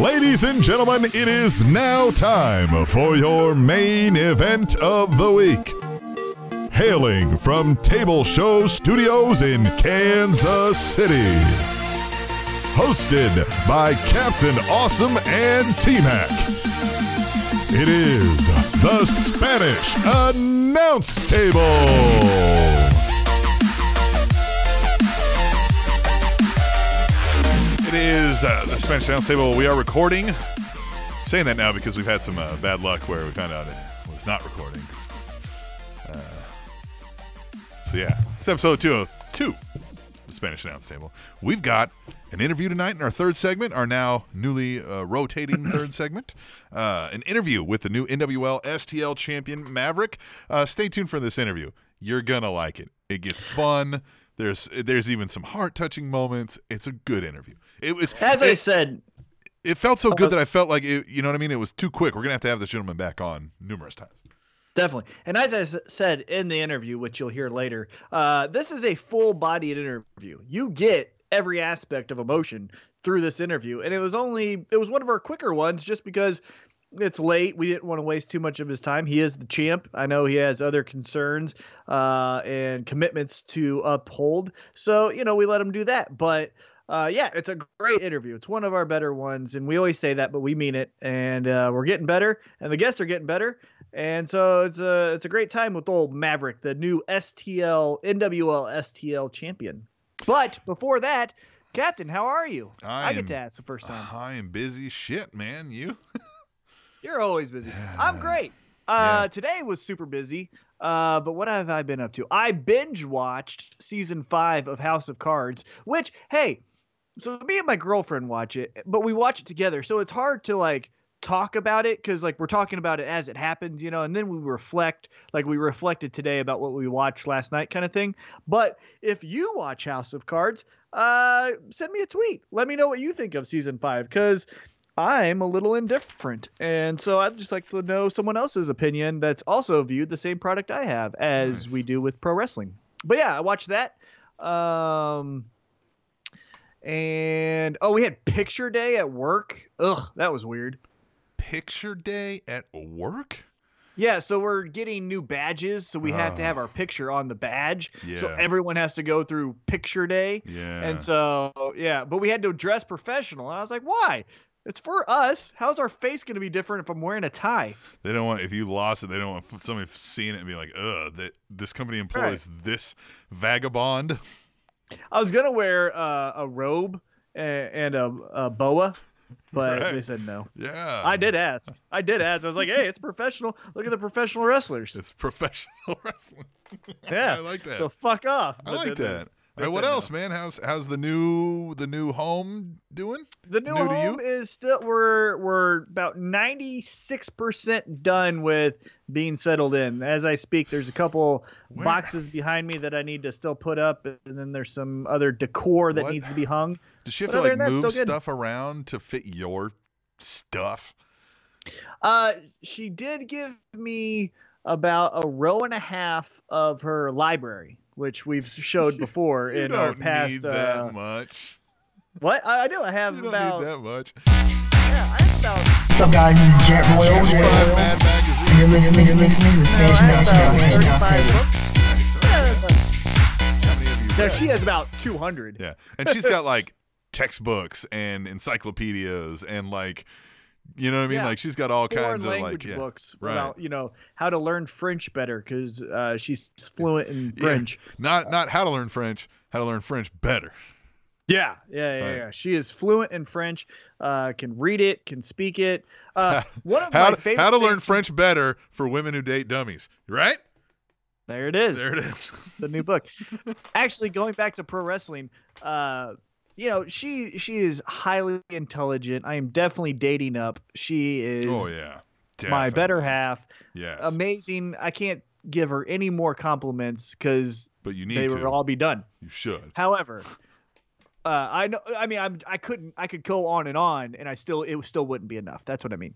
Ladies and gentlemen, it is now time for your main event of the week. Hailing from Table Show Studios in Kansas City. Hosted by Captain Awesome and T Mac. It is the Spanish Announce Table. It is uh, the Spanish Announce Table. We are recording. I'm saying that now because we've had some uh, bad luck where we found out it was not recording. Uh, so yeah, it's episode 202 the Spanish Announce Table. We've got an interview tonight in our third segment, our now newly uh, rotating third segment. Uh, an interview with the new NWL STL champion Maverick. Uh, stay tuned for this interview. You're gonna like it. It gets fun. There's there's even some heart touching moments. It's a good interview. It was As I said, it felt so good that I felt like it, you know what I mean. It was too quick. We're gonna have to have this gentleman back on numerous times. definitely. And as I said in the interview, which you'll hear later, uh, this is a full-bodied interview. You get every aspect of emotion through this interview, and it was only it was one of our quicker ones, just because it's late. We didn't want to waste too much of his time. He is the champ. I know he has other concerns uh, and commitments to uphold, so you know we let him do that. But uh, yeah, it's a great interview. It's one of our better ones, and we always say that, but we mean it. And uh, we're getting better, and the guests are getting better, and so it's a it's a great time with old Maverick, the new STL NWL STL champion. But before that, Captain, how are you? I get am- to ask the first time. I am busy shit, man. You? You're always busy. I'm great. Uh, Today was super busy. Uh, but what have I been up to? I binge watched season five of House of Cards, which, hey, so me and my girlfriend watch it, but we watch it together. So it's hard to like talk about it because like we're talking about it as it happens, you know, and then we reflect, like we reflected today about what we watched last night, kind of thing. But if you watch House of Cards, uh, send me a tweet. Let me know what you think of season five because I'm a little indifferent. And so I'd just like to know someone else's opinion that's also viewed the same product I have as Nice. we do with pro wrestling. But yeah, I watched that. Um and oh, we had picture day at work. Ugh, that was weird. Picture day at work? Yeah, so we're getting new badges, so we have to have our ah. picture on the badge. Yeah. So everyone has to go through picture day. Yeah. And so, yeah, but we had to dress professional. And I was like, why? It's for us. How's our face going to be different if I'm wearing a tie? They don't want if you lost it. They don't want somebody seeing it and be like, "Ugh, that this company employs this vagabond." I was going to wear uh, a robe and, and a, a boa, but Right. they said no. Yeah, I did ask. I did ask. I was like, hey, it's professional. Look at the professional wrestlers. It's professional wrestling. Yeah. I like that. So fuck off. I like that. They All right, what said no. else, man? How's how's the new the new home doing? The new, New to you? home is still we're we're about ninety six percent done with being settled in. As I speak, there's a couple Where- boxes behind me that I need to still put up, and then there's some other decor that What? needs to be hung. Does she have But to like move stuff around to fit your stuff? Uh, she did give me about a row and a half of her library, which we've showed before You in don't our past. need that uh, much. what I, I do, I have You don't about need that much. yeah, I have about What's up, guys? This is Jet Royal. Five Mad And you're listening, listening to the Spanish I have National Spanish 35 Table. books. Yeah, but- How many No, she has about 200. Yeah, and she's got like textbooks and encyclopedias and like, you know what I mean? Yeah. Like she's got all Foreign kinds of language like yeah. books right. about you know how to learn French better because uh, she's fluent in Yeah. French. Not not how to learn French, how to learn French better. Yeah, yeah, yeah, Right. yeah. She is fluent in French. Uh, can read it, can speak it. Uh, one of how my favorite how to learn French better for women who date dummies. Right? There it is. There it is. the new book. Actually, going back to pro wrestling, uh, you know, she she is highly intelligent. I am definitely dating up. She is oh yeah. my better half. Yes. Amazing. I can't give her any more compliments because but you need they to. would all be done. you should. However, uh, I know. I mean, I'm. I couldn't. I could go on and on, and I still. It still wouldn't be enough. That's what I mean.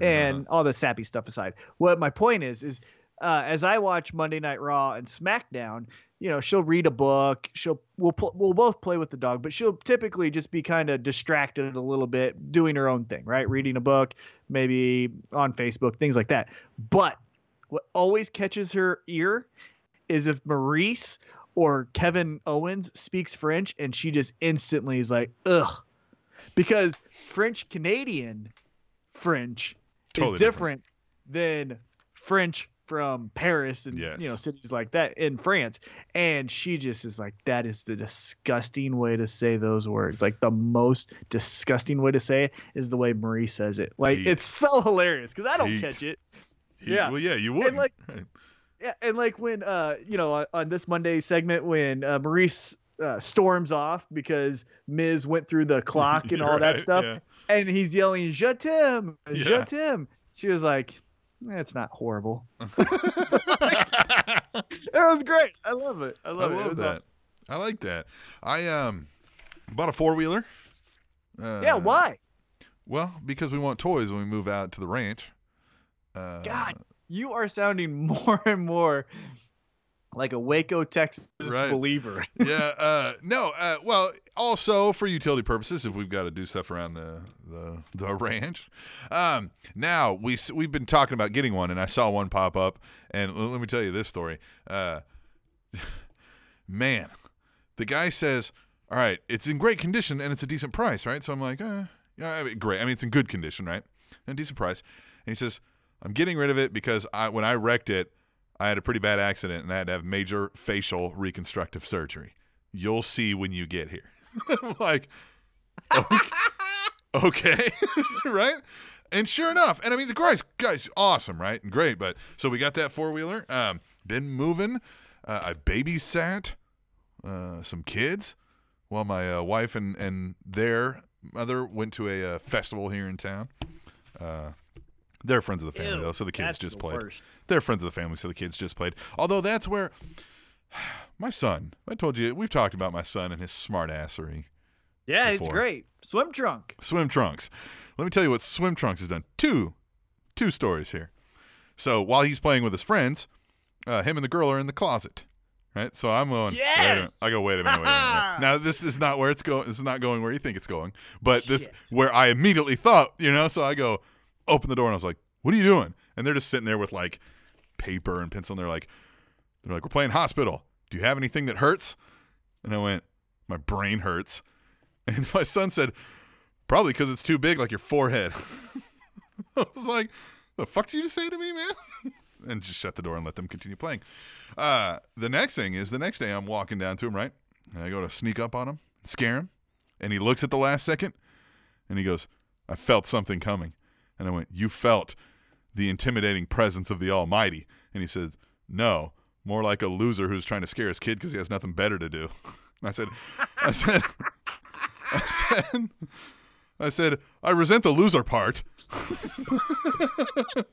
And all the sappy stuff aside, what my point is is, uh, as I watch Monday Night Raw and SmackDown, you know, she'll read a book. She'll we'll pl- we'll both play with the dog, but she'll typically just be kind of distracted a little bit, doing her own thing, right? Reading a book, maybe on Facebook, things like that. But what always catches her ear is if Maryse or Kevin Owens speaks French, and she just instantly is like, ugh, because French Canadian French Totally is different, than French from Paris and you know cities like that in France. And she just is like, that is the disgusting way to say those words. Like the most disgusting way to say it is the way Marie says it. Like Heat. it's so hilarious because I don't Heat. catch it. He- Yeah. Well, yeah, you would. like, Yeah, and like when uh you know on, on this Monday segment when uh, Maryse uh, storms off because Miz went through the clock and all that stuff, yeah. and he's yelling "Je t'aime, Yeah. je t'aime." She was like, "That's not horrible." It was great. I love it. I I love, it. it. that. awesome. I like that. I um bought a four wheeler. Uh, Yeah, why? Well, because we want toys when we move out to the ranch. Uh, God, you are sounding more and more like a Waco, Texas Right. believer. yeah. Uh, no. Uh, well, also for utility purposes, if we've got to do stuff around the the, the ranch. Um, now we we've been talking about getting one, and I saw one pop up, and l- let me tell you this story. Uh, man, the guy says, "All right, it's in great condition and it's a decent price, right?" So I'm like, uh, "Yeah, I mean, great. I mean, it's in good condition, right? And decent price." And he says, "I'm getting rid of it because I when I wrecked it, I had a pretty bad accident and I had to have major facial reconstructive surgery. You'll see when you get here." Like, okay, okay. right? And sure enough, and I mean the guy's guy's awesome, right? And great, but so we got that four wheeler. Um, been moving. Uh, I babysat uh, some kids while my uh, wife and and their mother went to a uh, festival here in town. They're friends of the family Ew, though, so the kids just the played. worst. They're friends of the family, so the kids just played. Although that's where my son. I told you we've talked about my son and his smart assery. Yeah, it's great. Swim trunk. Swim trunks. Let me tell you what Swim Trunks has done. Two, two stories here. So while he's playing with his friends, uh, him and the girl are in the closet. Right. So I'm going. wait a minute. Yes! I go. Wait a minute. Wait a minute. now this is not where it's going. This is not going where you think it's going. But this Shit. where I immediately thought. You know. So I go, open the door, and I was like, "What are you doing?" And they're just sitting there with like paper and pencil. And they're like, they're like, "We're playing hospital. Do you have anything that hurts?" And I went, "My brain hurts." And my son said, Probably because it's too big, like your forehead. I was like, "The fuck did you just say to me, man?" and just shut the door and let them continue playing. Uh, the next thing is the next day I'm walking down to him, right? And I go to sneak up on him, scare him, and he looks at the last second, and he goes, "I felt something coming," and I went, "You felt the intimidating presence of the Almighty?" And he says, "No." More like a loser who's trying to scare his kid because he has nothing better to do. And I said, I said, I said, I said, I resent the loser part. That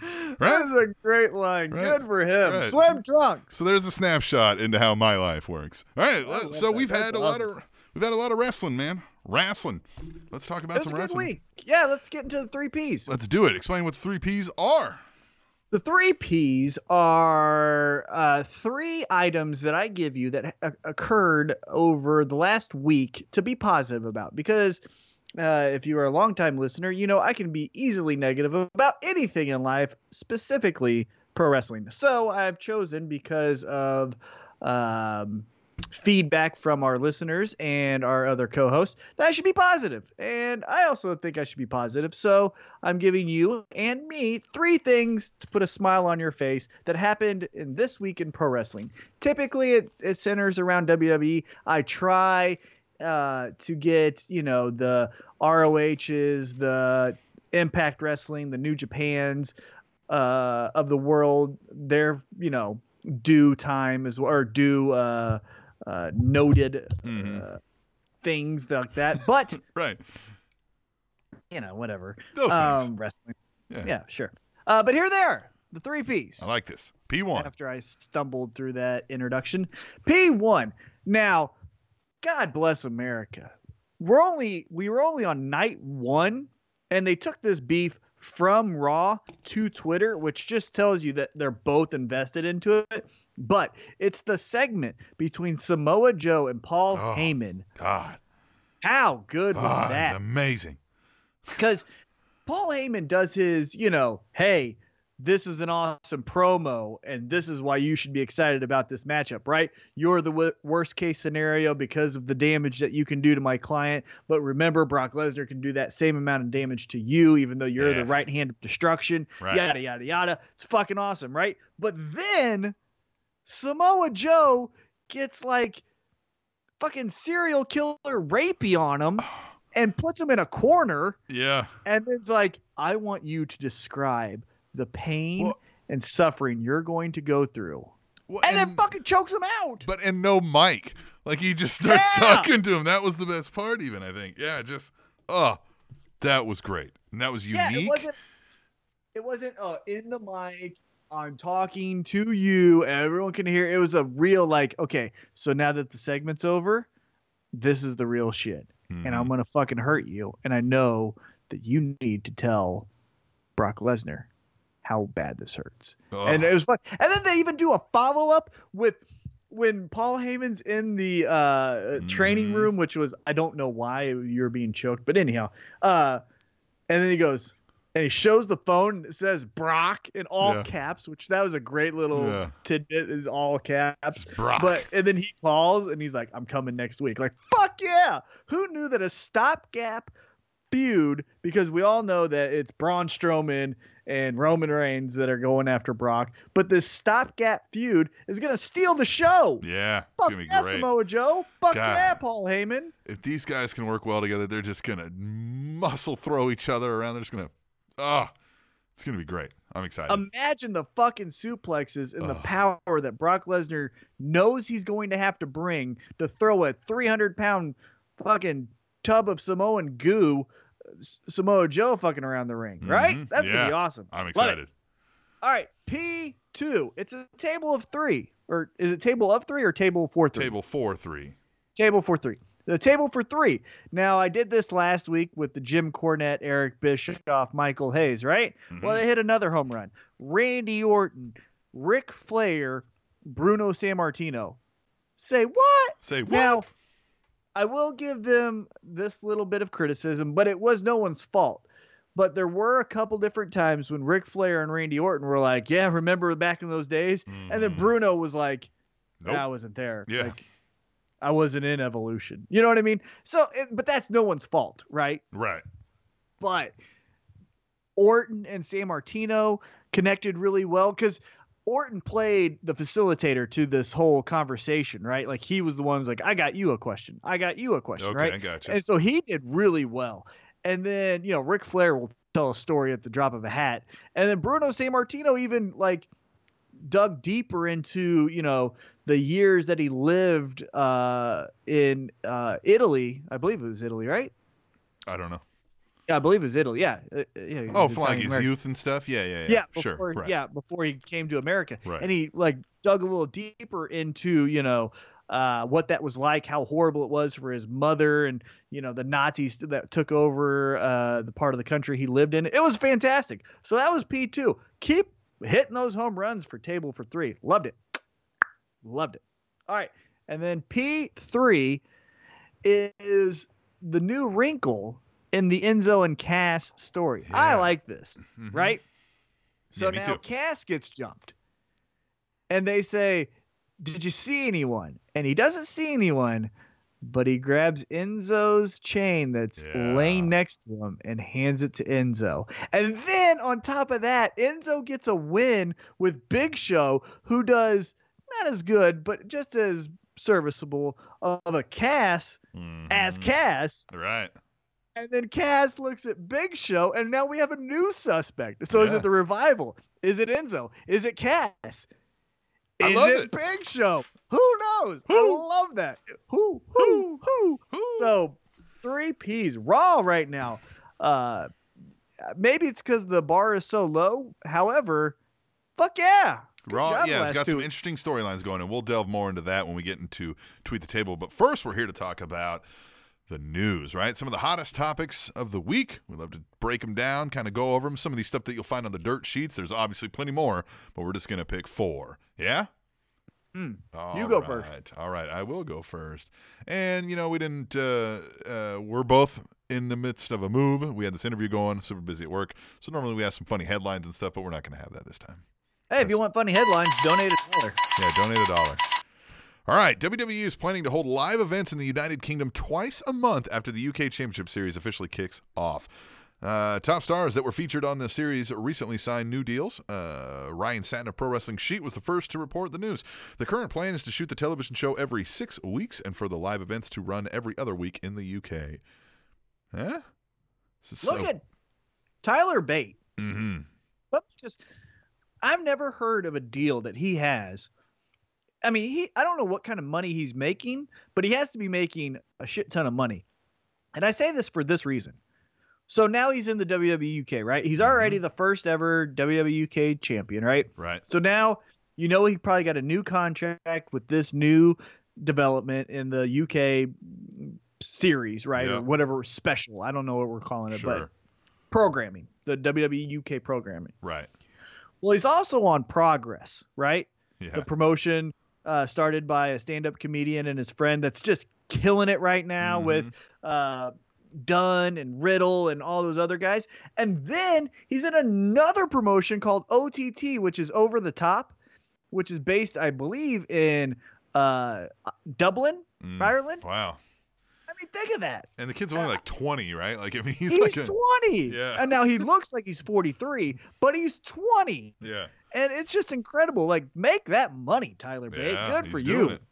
right? is a great line. Right. Good for him. Right. Swim trunks. So there's a snapshot into how my life works. All right. Love so we've had a lot of we've had a lot of wrestling, man. Wrestling. Let's talk about was a some good wrestling. week. Yeah, let's get into the three P's. Let's do it. Explain what the three P's are. The three P's are uh, three items that I give you that ha- occurred over the last week to be positive about. Because uh, if you are a longtime listener, you know I can be easily negative about anything in life, specifically pro wrestling. So I've chosen because of um, feedback from our listeners and our other co-hosts that I should be positive. And I also think I should be positive. So I'm giving you and me three things to put a smile on your face that happened in this week in pro wrestling. Typically, it, it centers around WWE. I try uh, to get you know the ROHs, the Impact Wrestling, the New Japans uh, of the world. Their you know due time as well, or due uh, uh, noted Mhm. uh, things like that. But Right. you know whatever Those um, things. wrestling. Yeah. Yeah, sure. Uh, but here they are, the three P's. I like this. P1. After I stumbled through that introduction, P1. Now, God bless America. We're only we were only on night one, and they took this beef from Raw to Twitter, which just tells you that they're both invested into it. But it's the segment between Samoa Joe and Paul Oh. Heyman. God. How good was ah, it's that? amazing. because Paul Heyman does his, you know, hey, this is an awesome promo, and this is why you should be excited about this matchup, right? You're the w- worst case scenario because of the damage that you can do to my client. But remember, Brock Lesnar can do that same amount of damage to you, even though you're Yeah. the right hand of destruction. Right. Yada, yada, yada. It's fucking awesome, right? But then Samoa Joe gets like fucking serial killer rapey on him and puts him in a corner Yeah. and it's like i want you to describe the pain Well- and suffering you're going to go through Well, and, then fucking chokes him out but and no mic. Like he just starts Yeah. talking to him. That was the best part, even I think. Yeah, just oh, that was great. And that was unique. yeah it wasn't it wasn't uh in the mic i'm talking to you everyone can hear it was a real like okay so now that the segment's over this is the real shit and Mhm. i'm gonna fucking hurt you and i know that you need to tell brock lesnar how bad this hurts Oh, and it was fun. And then they even do a follow up with when Paul Heyman's in the uh, training Mhm. room, which was I don't know why you're being choked, but anyhow, uh, and then he goes and he shows the phone. And it says Brock in all Yeah. caps, which that was a great little Yeah. tidbit. Is all caps. Brock. But and then he calls and he's like, "I'm coming next week." Like, fuck yeah! Who knew that a stopgap feud? Because we all know that it's Braun Strowman and Roman Reigns that are going after Brock, but this stopgap feud is gonna steal the show. yeah, Fuck yeah, great. Samoa Joe. Fuck God. yeah, Paul Heyman. if these guys can work well together, they're just gonna muscle throw each other around. They're just gonna, ah, it's gonna be great. I'm excited. Imagine the fucking suplexes and the power that Brock Lesnar knows he's going to have to bring to throw a 300 pound fucking tub of Samoan goo, Samoa Joe fucking around the ring, right? Mhm. That's gonna be awesome. I'm excited. All right, P2. It's a table of three. Or is it table of three or table four three? Table four three. Table for three. The table for three. Now, I did this last week with the Jim Cornette, Eric Bischoff, Michael Hayes, right? Well, Mhm. they hit another home run. Randy Orton, Ric Flair, Bruno Sammartino. Say what? Say what? Now, I will give them this little bit of criticism, but it was no one's fault. But there were a couple different times when Ric Flair and Randy Orton were like, "Yeah, remember back in those days?" And then Mhm. Bruno was like, Nope. "I wasn't there. Yeah. Like, I wasn't in Evolution." You know what I mean? So, it, but that's no one's fault, right? Right. but Orton and Sammartino connected really well because Orton played the facilitator to this whole conversation, right? Like he was the one who's like, I got you a question. I got you a question, Okay, right? I gotcha. And so he did really well. And then, you know, Ric Flair will tell a story at the drop of a hat. And then Bruno Sammartino even like dug deeper into, you know, the years that he lived uh in uh Italy. I believe it was Italy, right? I don't know. Yeah, I believe it was Italy. Yeah. uh, uh, yeah Oh, flying his youth and stuff. Yeah, yeah, yeah. Yeah, sure. before, right. yeah, before he came to America, Right. and he like dug a little deeper into you know uh, what that was like, how horrible it was for his mother, and you know the Nazis that took over uh, the part of the country he lived in. It was fantastic. So that was P two. Keep hitting those home runs for table for three. Loved it. Loved it. All right, and then P three is the new wrinkle in the Enzo and Cass story. I like this Mhm. right? So Yeah, now too. Cass gets jumped. And they say, Did you see anyone? And he doesn't see anyone, but he grabs Enzo's chain that's Yeah. laying next to him and hands it to Enzo. And then on top of that, Enzo gets a win with Big Show, who does not as good, but just as serviceable of a Cass as Mhm. Cass. Right. And then Cass looks at Big Show, and now we have a new suspect. So is it the revival? Is it Enzo? Is it Cass? I Is love it, it. Big Show? Who knows? I love that. Who? Who? Who? Who? So three P's raw right now. Uh, maybe it's because the bar is so low. However, fuck yeah. Good Raw, yeah, it's got two some interesting storylines going, and we'll delve more into that when we get into Tweet the Table. But first, we're here to talk about the news, right? Some of the hottest topics of the week. We love to break them down, kind of go over them. Some of these stuff that you'll find on the dirt sheets. There's obviously plenty more, but we're just going to pick four. Yeah? All You go first. All right, I will go first. And you know, we didn't. Uh, uh, we're both in the midst of a move. We had this interview going, super busy at work. So normally we have some funny headlines and stuff, but we're not going to have that this time. Hey, if you want funny headlines, donate a dollar. Yeah, donate a dollar. All right, WWE is planning to hold live events in the United Kingdom twice a month after the UK Championship Series officially kicks off. Uh, top stars that were featured on the series recently signed new deals. Uh, Ryan Satin of Pro Wrestling Sheet was the first to report the news. The current plan is to shoot the television show every six weeks and for the live events to run every other week in the UK. Huh? Look at Tyler Bate. Mhm. Let's just I've never heard of a deal that he has. I mean, he I don't know what kind of money he's making, but he has to be making a shit ton of money. And I say this for this reason. So now he's in the WWE UK, right? He's already mm-hmm. the first ever WWE UK champion, right? Right. So now you know he probably got a new contract with this new development in the UK series, right? Yeah. Or whatever special. I don't know what we're calling it, but programming, the WWE UK programming. Right. Well, he's also on Progress, right? Yeah. The promotion uh, started by a stand-up comedian and his friend that's just killing it right now Mm-hmm. with uh, Dunne and Riddle and all those other guys. And then he's in another promotion called OTT, which is Over the Top, which is based, I believe, in uh, Dublin, Mm. Ireland. Wow. I mean, think of that. And the kid's only like 20, right? Like, I mean, he's, He's, like a, 20. Yeah. And now he looks like he's 43, but he's 20. yeah. And it's just incredible. Like, make that money, Tyler Bate. Yeah, Good he's for doing you. it.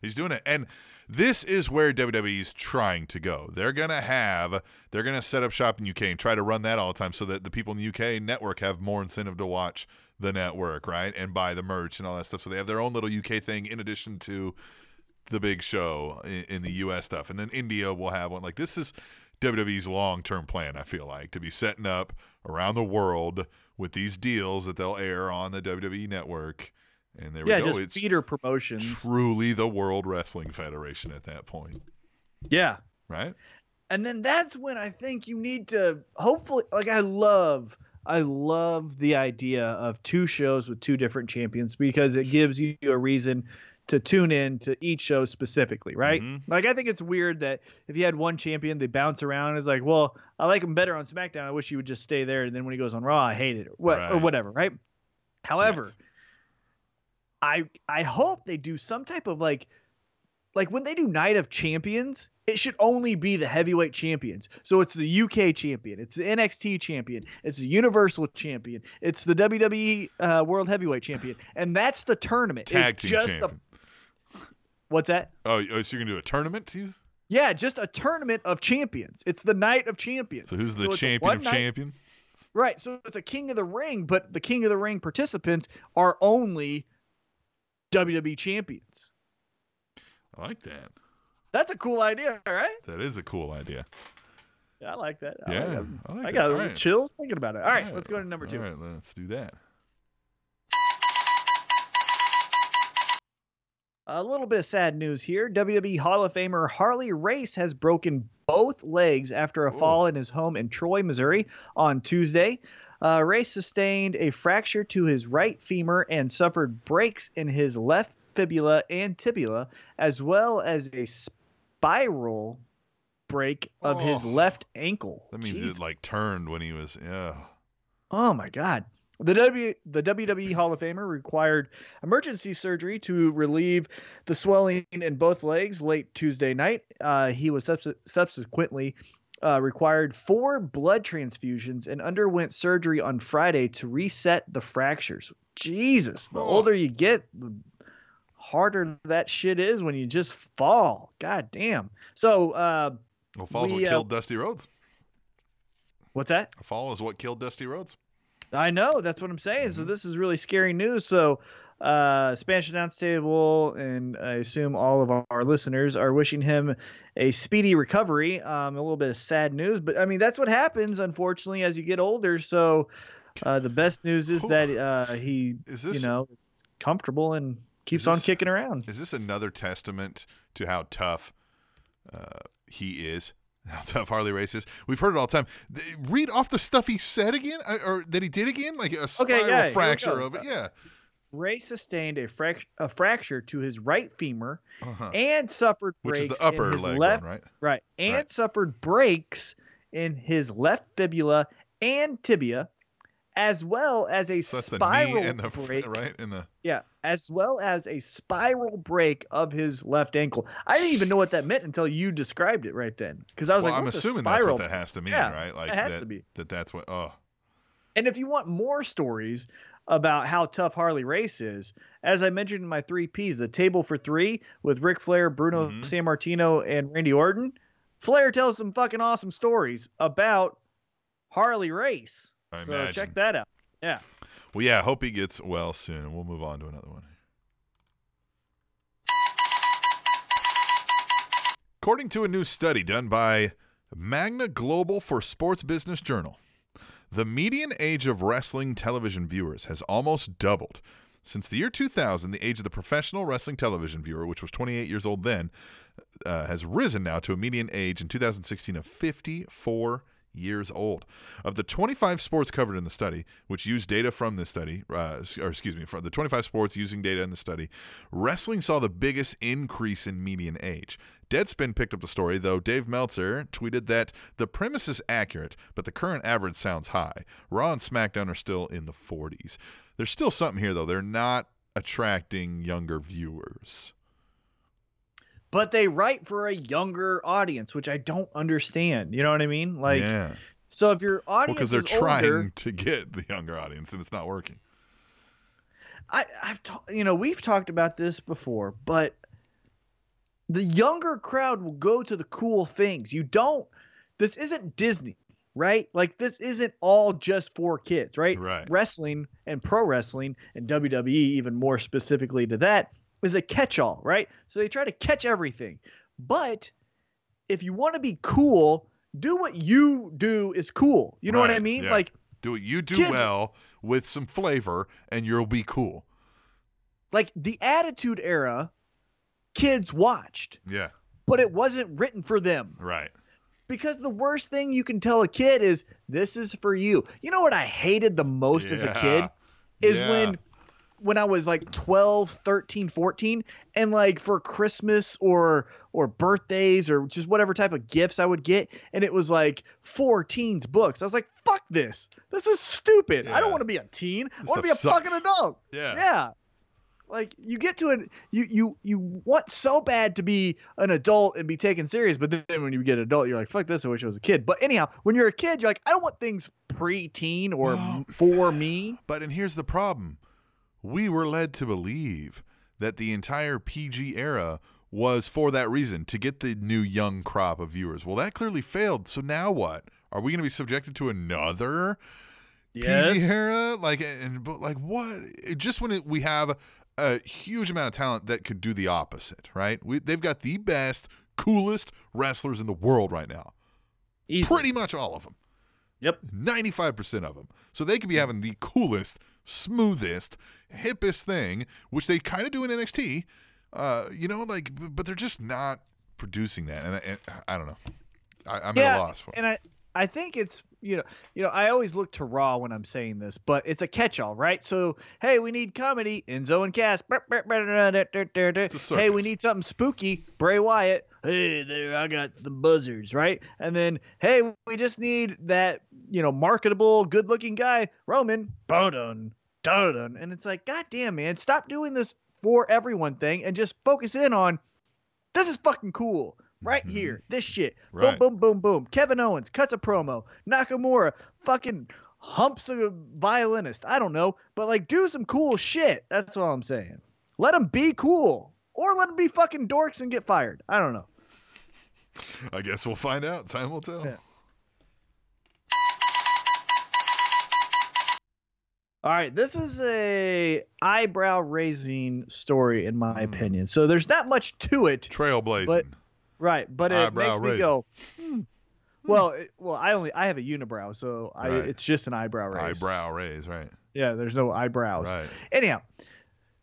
He's doing it. And this is where WWE's trying to go. They're going to have, they're going to set up shop in UK and try to run that all the time so that the people in the UK network have more incentive to watch the network, right? And buy the merch and all that stuff. So they have their own little UK thing in addition to the big show in, in the US stuff. And then India will have one. Like, this is WWE's long term plan, I feel like, to be setting up around the world with these deals that they'll air on the WWE network. And there Yeah, we go. just it's feeder promotions. truly the World Wrestling Federation at that point, Yeah. right? And then that's when I think you need to hopefully like I love I love the idea of two shows with two different champions because it gives you a reason to tune in to each show specifically, right? Mhm. Like I think it's weird that if you had one champion, they bounce around. It's like, well, I like him better on SmackDown. I wish he would just stay there. And then when he goes on Raw, I hate it or, what, or whatever, right? However, Yes. I I hope they do some type of like like when they do Night of Champions, it should only be the heavyweight champions. So it's the UK champion, it's the NXT champion, it's the Universal champion, it's the WWE uh, World Heavyweight champion, and that's the tournament. Tag it's team just champion. the what's that? Oh, oh, so you're gonna do a tournament? Yeah, just a tournament of champions. It's the Night of Champions. So who's the So champion of night- champions? Right. So it's a King of the Ring, but the King of the Ring participants are only WWE champions. I like that. That's a cool idea, right? That is a cool idea. Yeah, I like that. I Yeah, like that. I like I got All little right. chills thinking about it. All right, All let's go to number two. All right, let's do that. A little bit of sad news here. WWE Hall of Famer Harley Race has broken both legs after a Ooh. fall in his home in Troy, Missouri on Tuesday. Uh, Race sustained a fracture to his right femur and suffered breaks in his left fibula and tibia, as well as a spiral break of his Oh. left ankle. That means Jesus. it like turned when he was yeah. Oh my God. The W the WWE Hall of Famer required emergency surgery to relieve the swelling in both legs late Tuesday night. Uh, he was subse- subsequently uh, required four blood transfusions and underwent surgery on Friday to reset the fractures. Jesus, the older you get, the harder that shit is when you just fall. God damn. So, uh, Well, fall's We, what uh, killed Dusty Rhodes. what's that? A fall is what killed Dusty Rhodes. I know that's what I'm saying. So Mhm. this is really scary news. So uh Spanish announce table and I assume all of our, listeners are wishing him a speedy recovery. Um, a little bit of sad news, but I mean that's what happens unfortunately as you get older. So uh, the best news is that uh, he Is you know is comfortable and keeps on this- kicking around. is this another testament to how tough uh, he is, how tough Harley Race is. We've heard it all the time. Read off the stuff he said again, uh, or that he did again, like a spiral yeah, fracture of it. Yeah. Ray sustained a, frac- a fracture to his right femur Uh-huh. and suffered Which breaks is the upper in his leg left one, right? right and Right. suffered breaks in his left fibula and tibia as well as a So that's the spiral knee and the break right in the yeah as well as a spiral break of his left ankle i didn't even know what that meant until you described it right then because i was well, like I'm assuming that's what that has to mean, Yeah, right? Like it has that, to be. that that's what oh And if you want more stories about how tough Harley Race is, as I mentioned in my three Ps, the table for three with Ric Flair, Bruno Mhm. Sammartino, and Randy Orton, Flair tells some fucking awesome stories about Harley Race. I so imagine. check that out. Yeah. Well, yeah, hope he gets well soon, and we'll move on to another one. According to a new study done by Magna Global for Sports Business Journal, the median age of wrestling television viewers has almost doubled. Since the year 2000, the age of the professional wrestling television viewer, which was 28 years old then, uh, has risen now to a median age in 2016 of 54 years old. Of the 25 sports covered in the study, which used data from this study, uh, or excuse me, from the 25 sports using data in the study, wrestling saw the biggest increase in median age. Deadspin picked up the story, though Dave Meltzer tweeted that the premise is accurate, but the current average sounds high. Raw and SmackDown are still in the 40s. There's still something here, though. They're not attracting younger viewers. But they write for a younger audience, which I don't understand. You know what I mean? Like, yeah. so if your audience because they're is trying older, to get the younger audience, and it's not working. I, I've ta- you know we've talked about this before, but the younger crowd will go to the cool things. You don't. This isn't Disney, right? Like this isn't all just for kids, right? Right. Wrestling and pro wrestling and WWE, even more specifically to that, is a catch-all, right? So they try to catch everything. But if you want to be cool, do what you do is cool. You know what I mean? yeah. Like Do what you do Kids- well with some flavor, and you'll be cool. like the Attitude Era, kids watched. Yeah. but it wasn't written for them Right. because the worst thing you can tell a kid is this is for you you know what i hated the most as a kid is Yeah. when when i was like 12 13 14 and like for christmas or or birthdays or just whatever type of gifts i would get and it was like four teens books i was like fuck this this is stupid i don't want to be a teen i want to be a stuff fucking adult Yeah. yeah. Like you get to it, you you you want so bad to be an adult and be taken serious, but then when you get an adult, you're like, "Fuck this! I wish I was a kid." But anyhow, when you're a kid, you're like, "I don't want things pre-teen or for me." But and here's the problem: we were led to believe that the entire PG era was for that reason to get the new young crop of viewers. Well, that clearly failed. So now what? Are we going to be subjected to another PG era? Like, and but like what? It- Just when it, we have a huge amount of talent that could do the opposite, right? We, they've got the best, coolest wrestlers in the world right now. Easily. Pretty much all of them. Yep. 95% of them. So they could be having the coolest, smoothest, hippest thing, which they kind of do in NXT. Uh, you know, like, but they're just not producing that. And I, I don't know. I, I'm at a loss for it. and I I think it's you know you know I always look to Raw when I'm saying this, but it's a catch-all, right? So hey, we need comedy, Enzo and Cass. Hey, we need something spooky, Bray Wyatt. Hey, there I got the buzzards, right? And then hey, we just need that you know marketable, good-looking guy, Roman. Bodun, dun, and it's like, God damn, man, stop doing this for everyone thing and just focus in on this is fucking cool. Right Mhm. here, this shit. Right. Boom, boom, boom, boom. Kevin Owens cuts a promo. Nakamura fucking humps a violinist. I don't know, but like do some cool shit. That's all I'm saying. Let them be cool, or let them be fucking dorks and get fired. I don't know. I guess we'll find out. Time will tell. Yeah. All right, this is a eyebrow raising story in my Hmm. opinion. So there's not much to it, Trailblazing. Right? But it Eyebrow makes me go. Hmm. Well, it, well, I only I have a unibrow, so I Right. it's just an eyebrow raise. Eyebrow raise, right. Yeah, there's no eyebrows. Right. Anyhow,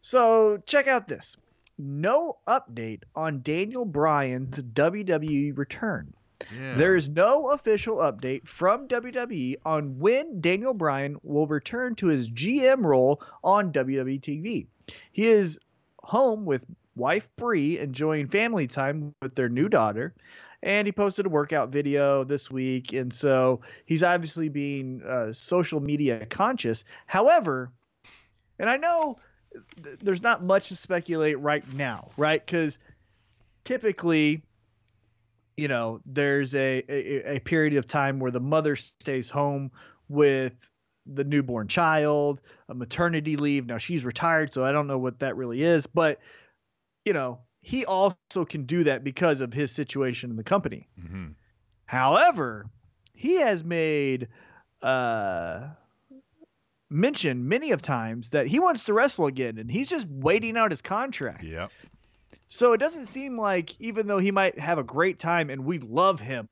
so check out this. no update on Daniel Bryan's WWE return. Yeah. There is no official update from WWE on when Daniel Bryan will return to his GM role on WWE TV. He is home with wife Brie enjoying family time with their new daughter. And he posted a workout video this week. And so he's obviously being uh, social media conscious. However, and I know th- there's not much to speculate right now, right? Because typically, you know, there's a, a a period of time where the mother stays home with the newborn child, a maternity leave. Now she's retired, so I don't know what that really is, but you know, he also can do that because of his situation in the company. Mhm. However, he has made uh mention many of times that he wants to wrestle again and he's just waiting out his contract. Yep. So it doesn't seem like even though he might have a great time and we love him,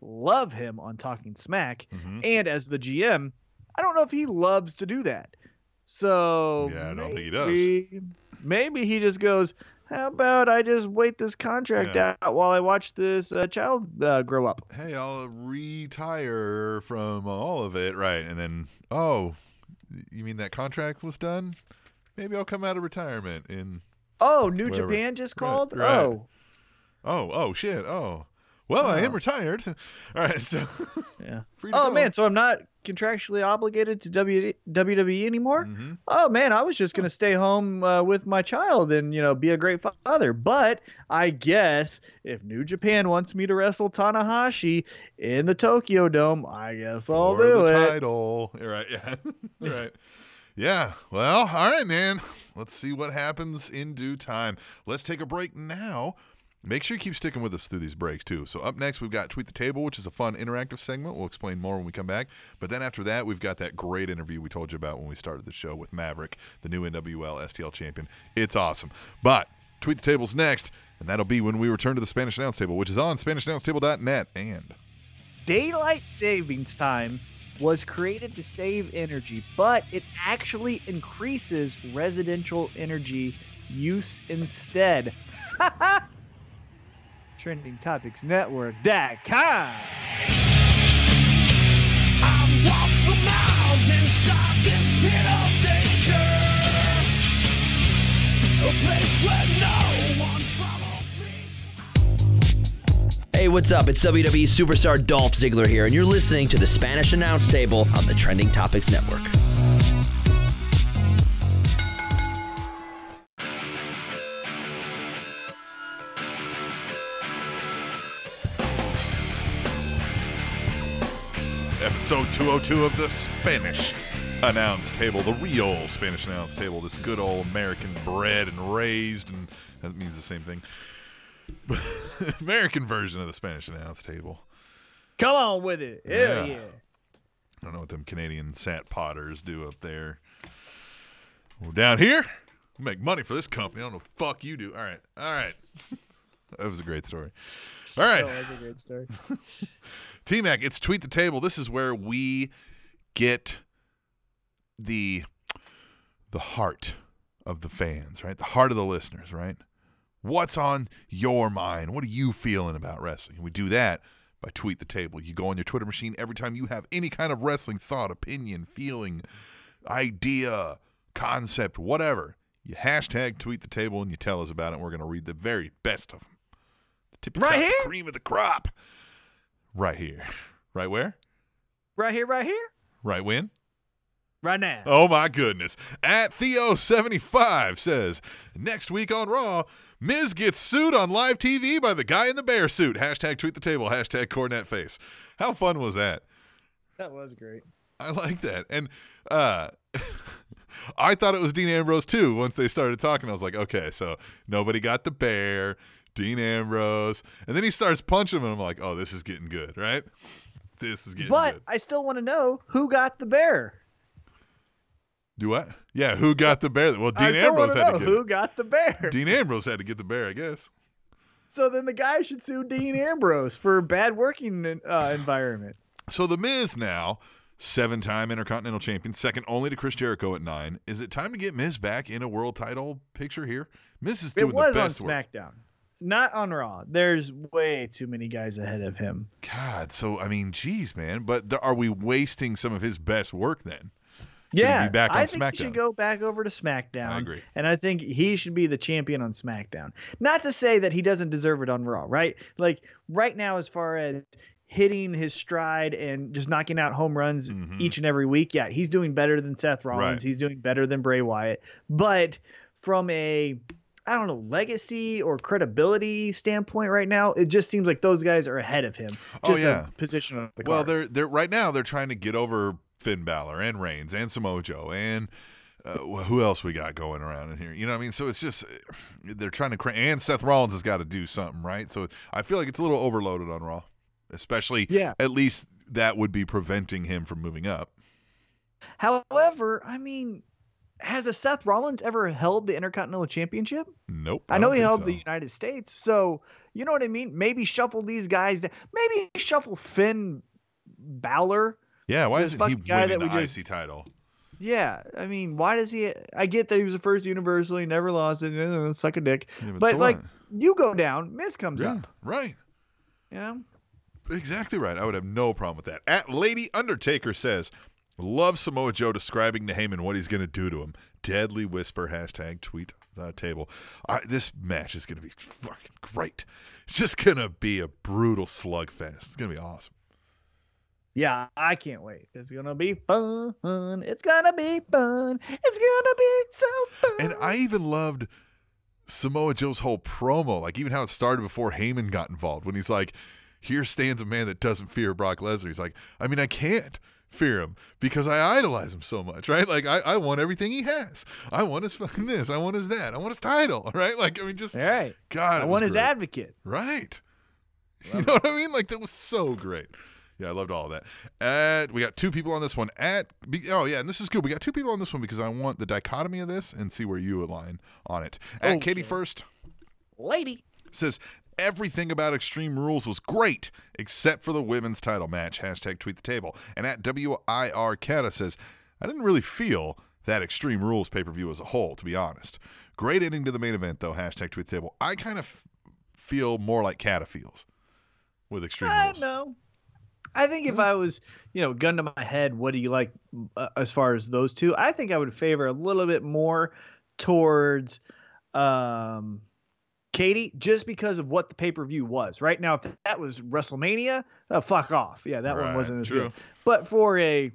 love him on Talking Smack Mhm. and as the GM, I don't know if he loves to do that. So Yeah, I don't think he does. maybe- Maybe he just goes, "How about I just wait this contract Yeah. out while I watch this uh, child uh, grow up?" Hey, I'll retire from all of it, right? And then, oh, you mean that contract was done? Maybe I'll come out of retirement in. Oh, New Whatever. Japan just called. right. Oh, Oh, oh shit. Oh, well, I am Oh. retired. All right, so yeah. free to Oh go. man, so I'm not contractually obligated to w- WWE anymore. Mhm. oh man, I was just gonna stay home uh, with my child and you know be a great father. But I guess if New Japan wants me to wrestle Tanahashi in the Tokyo Dome, I guess I'll For do the it. title. Right, yeah. right. Yeah. Well, all right, man. Let's see what happens in due time. Let's take a break now. Make sure you keep sticking with us through these breaks, too. So, up next, we've got Tweet the Table, which is a fun interactive segment. We'll explain more when we come back. But then after that, we've got that great interview we told you about when we started the show with Maverick, the new NWL STL champion. It's awesome. But Tweet the Table's next, and that'll be when we return to the Spanish Announce Table, which is on SpanishAnnounceTable.net and Daylight savings time was created to save energy, but it actually increases residential energy use instead. Trending Topics Network.com. I'm walked for miles inside this pit of danger. A place where no one follows me. Hey, what's up? It's WWE superstar Dolph Ziggler here, and you're listening to the Spanish Announce Table on the Trending Topics Network. Episode 202 of the Spanish Announce Table, the real Spanish Announce Table, this good old American bred and raised, and that means the same thing. American version of the Spanish Announce Table. Come on with it. Hell Yeah. yeah. I don't know what them Canadian sat potters do up there. Well, down here, we make money for this company. I don't know what the fuck you do. All right. All right. that was a great story. All right. That was a great story. T Mac, it's Tweet the Table. This is where we get the the heart of the fans, right? The heart of the listeners, right? What's on your mind? What are you feeling about wrestling? We do that by Tweet the Table. You go on your Twitter machine every time you have any kind of wrestling thought, opinion, feeling, idea, concept, whatever. You hashtag Tweet the Table and you tell us about it. And we're going to read the very best of them. The tippy Right top, here? cream of the crop. Right here. Right where? Right here, right here, Right when? right now. Oh my goodness. At Theo75 says, next week on Raw, Miz gets sued on live TV by the guy in the bear suit. Hashtag tweet the table. Hashtag cornet face. How fun was that? That was great. I like that. And uh I thought it was Dean Ambrose too once they started talking. I was like, okay, so nobody got the bear, Dean Ambrose. And then he starts punching him and I'm like, oh, this is getting good, right? This is getting good. But good. I still want to know who got the bear. Do what? Yeah, who got the bear? Well, Dean Ambrose had to get who it. got the bear. Dean Ambrose had to get the bear, I guess. So then the guy should sue Dean Ambrose for bad working uh, environment. So the Miz now seven time Intercontinental Champion, second only to Chris Jericho at nine. Is it time to get Miz back in a world title picture here? Miz is doing It was the on best work. SmackDown, not on Raw. There's way too many guys ahead of him. God, so I mean, geez, man. But th- are we wasting some of his best work then? Should Yeah, back on I think he should go back over to SmackDown. I agree. and I think he should be the champion on SmackDown. Not to say that he doesn't deserve it on Raw, right? Like right now, as far as hitting his stride and just knocking out home runs Mhm. each and every week, yeah, he's doing better than Seth Rollins. Right. He's doing better than Bray Wyatt. But from a I don't know, legacy or credibility standpoint right now, it just seems like those guys are ahead of him. Oh, yeah. position on the Well, card. they're they're right now they're trying to get over Finn Balor and Reigns and Samoa Joe and uh, who else we got going around in here? You know what I mean? So it's just they're trying to cra- and Seth Rollins has got to do something, right? So I feel like it's a little overloaded on Raw, especially Yeah. At least that would be preventing him from moving up. However, I mean, has a Seth Rollins ever held the Intercontinental Championship? Nope. I know he held so. the United States, so you know what I mean. Maybe shuffle these guys. Down. Maybe shuffle Finn Balor. Yeah, why isn't he winning the just- IC title? Yeah, I mean, why does he? I get that he was the first Universal. He never lost it. uh, Suck a dick. Yeah, But so like, what? you go down, Miz comes yeah, up. right. You know? Exactly right. I would have no problem with that. At Lady Undertaker says, "Love Samoa Joe describing to Heyman what he's going to do to him." Deadly whisper hashtag tweet uh, table. I, this match is going to be fucking great. It's just going to be a brutal slugfest. It's going to be awesome. Yeah, I can't wait. It's gonna be fun. It's gonna be fun. It's gonna be so fun. And I even loved Samoa Joe's whole promo, like even how it started before Heyman got involved. When he's like, "Here stands a man that doesn't fear Brock Lesnar." He's like, "I mean, I can't." Fear him because I idolize him so much, right? Like I, I want everything he has. I want his fucking this. I want his that. I want his title, right? Like I mean, just All right. God, I want his great. advocate. Right. You know what I mean? Like that was so great. Yeah, I loved all of that. At we got two people on this one. At oh yeah, and this is good. We got two people on this one because I want the dichotomy of this and see where you align on it. At Katie first Lady. says everything about Extreme Rules was great except for the women's title match. Hashtag tweet the table. And at WIR Kata says I didn't really feel that Extreme Rules pay per view as a whole, to be honest. Great ending to the main event though. Hashtag tweet the table. I kind of feel more like Kata feels with Extreme I Rules. know. I think if I was, you know, gun to my head, what do you like uh, as far as those two? I think I would favor a little bit more towards um Katie just because of what the pay-per-view was. Right now if that was WrestleMania, uh, fuck off. Yeah, that one wasn't as true. good. But for a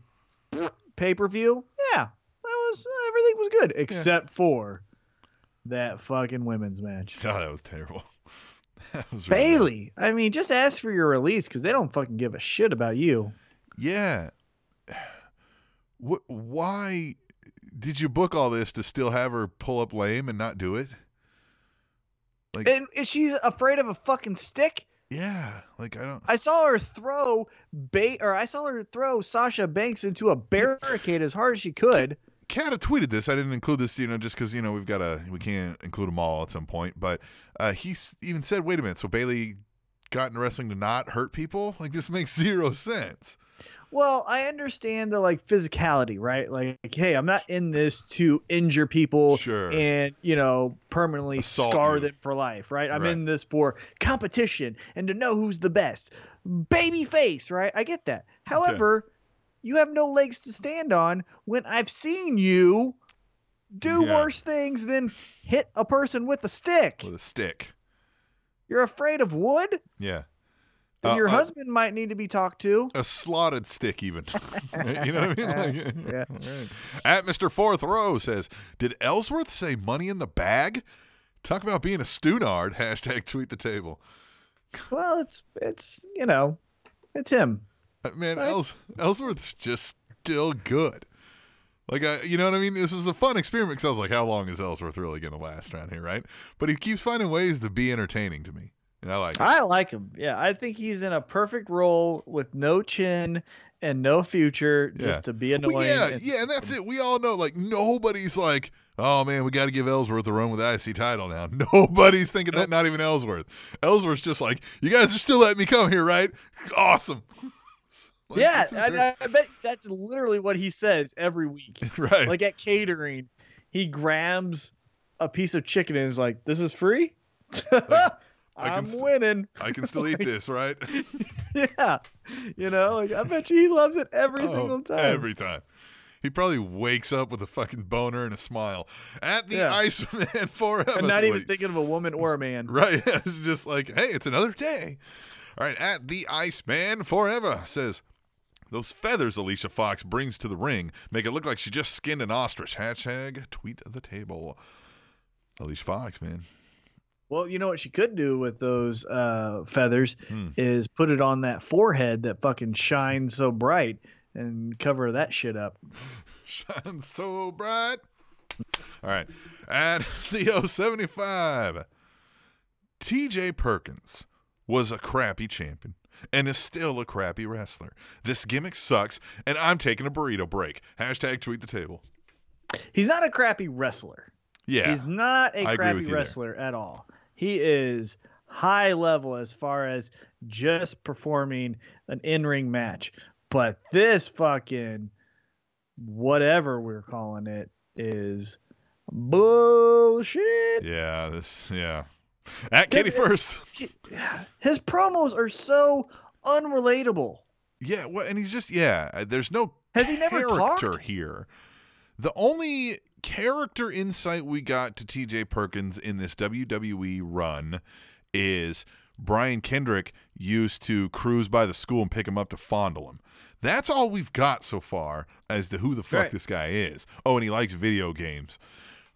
pay-per-view, yeah, that was everything was good except for that fucking women's match. God, that was terrible. that was really. Bayley, I mean, just ask for your release because they don't fucking give a shit about you. Yeah. What? Why did you book all this to still have her pull up lame and not do it? Like, And is she's afraid of a fucking stick? yeah. Like I don't. I saw her throw bait, or I saw her throw Sasha Banks into a barricade as hard as she could. Kat had tweeted this. I didn't include this, you know, just because you know we've got to we can't include them all at some point. But uh, he even said, "Wait a minute." So Bayley got in wrestling to not hurt people. Like this makes zero sense. Well, I understand the like physicality, right? Like, hey, I'm not in this to injure people Sure. and you know permanently Assault scar you. them for life, right? I'm Right. in this for competition and to know who's the best. Baby face, right? I get that. However, you have no legs to stand on when I've seen you do Yeah. worse things than hit a person with a stick. With a stick. You're afraid of wood? Yeah. Then Uh, your uh, husband might need to be talked to. a slotted stick even you know what i mean like, Yeah. Right. at mr fourth row says did ellsworth say money in the bag talk about being a stunard hashtag tweet the table Well, it's it's you know, it's him. Uh, man Right. Els- ellsworth's just still good like I, you know what I mean? This is a fun experiment because I was like, how long is Ellsworth really going to last around here, right? But he keeps finding ways to be entertaining to me, and I like it. I like him. Yeah, I think he's in a perfect role with no chin and no future, Yeah. just to be annoying. Well, yeah, and- yeah, and that's it. We all know, like, nobody's like, oh man, we got to give Ellsworth a run with the IC title now. Nobody's thinking that, not even Ellsworth. Ellsworth's just like, you guys are still letting me come here, right? Awesome. Like, yeah, I. I bet that's literally what he says every week. right. Like at catering, he grabs a piece of chicken and is like, "This is free. I can I'm st- winning." I can still eat this, right? Yeah, you know, like I bet you he loves it every Oh, single time. Every time. He probably wakes up with a fucking boner and a smile. At the Yeah. Iceman forever. and not even thinking of a woman or a man. Right. It's just like, hey, it's another day. All right. At the Iceman forever says, those feathers Alicia Fox brings to the ring make it look like she just skinned an ostrich. Hashtag tweet the table. Alicia Fox, man. Well, you know what she could do with those uh, feathers Hmm. is put it on that forehead that fucking shines so bright and cover that shit up. Shine so bright. All right. At Theo75, TJ Perkins was a crappy champion and is still a crappy wrestler. This gimmick sucks, and I'm taking a burrito break. Hashtag tweet the table. He's not a crappy wrestler. Yeah. He's not a I crappy you there. wrestler at all. He is high level as far as just performing an in-ring match. But this fucking whatever we're calling it is bullshit. yeah. This, yeah. At Katie first. His promos are so unrelatable. Yeah. Well, and he's just, yeah. There's no Has he never character talked? here. The only character insight we got to TJ Perkins in this WWE run is Brian Kendrick used to cruise by the school and pick him up to fondle him. That's all we've got so far as to who the fuck Right. this guy is. Oh, and he likes video games.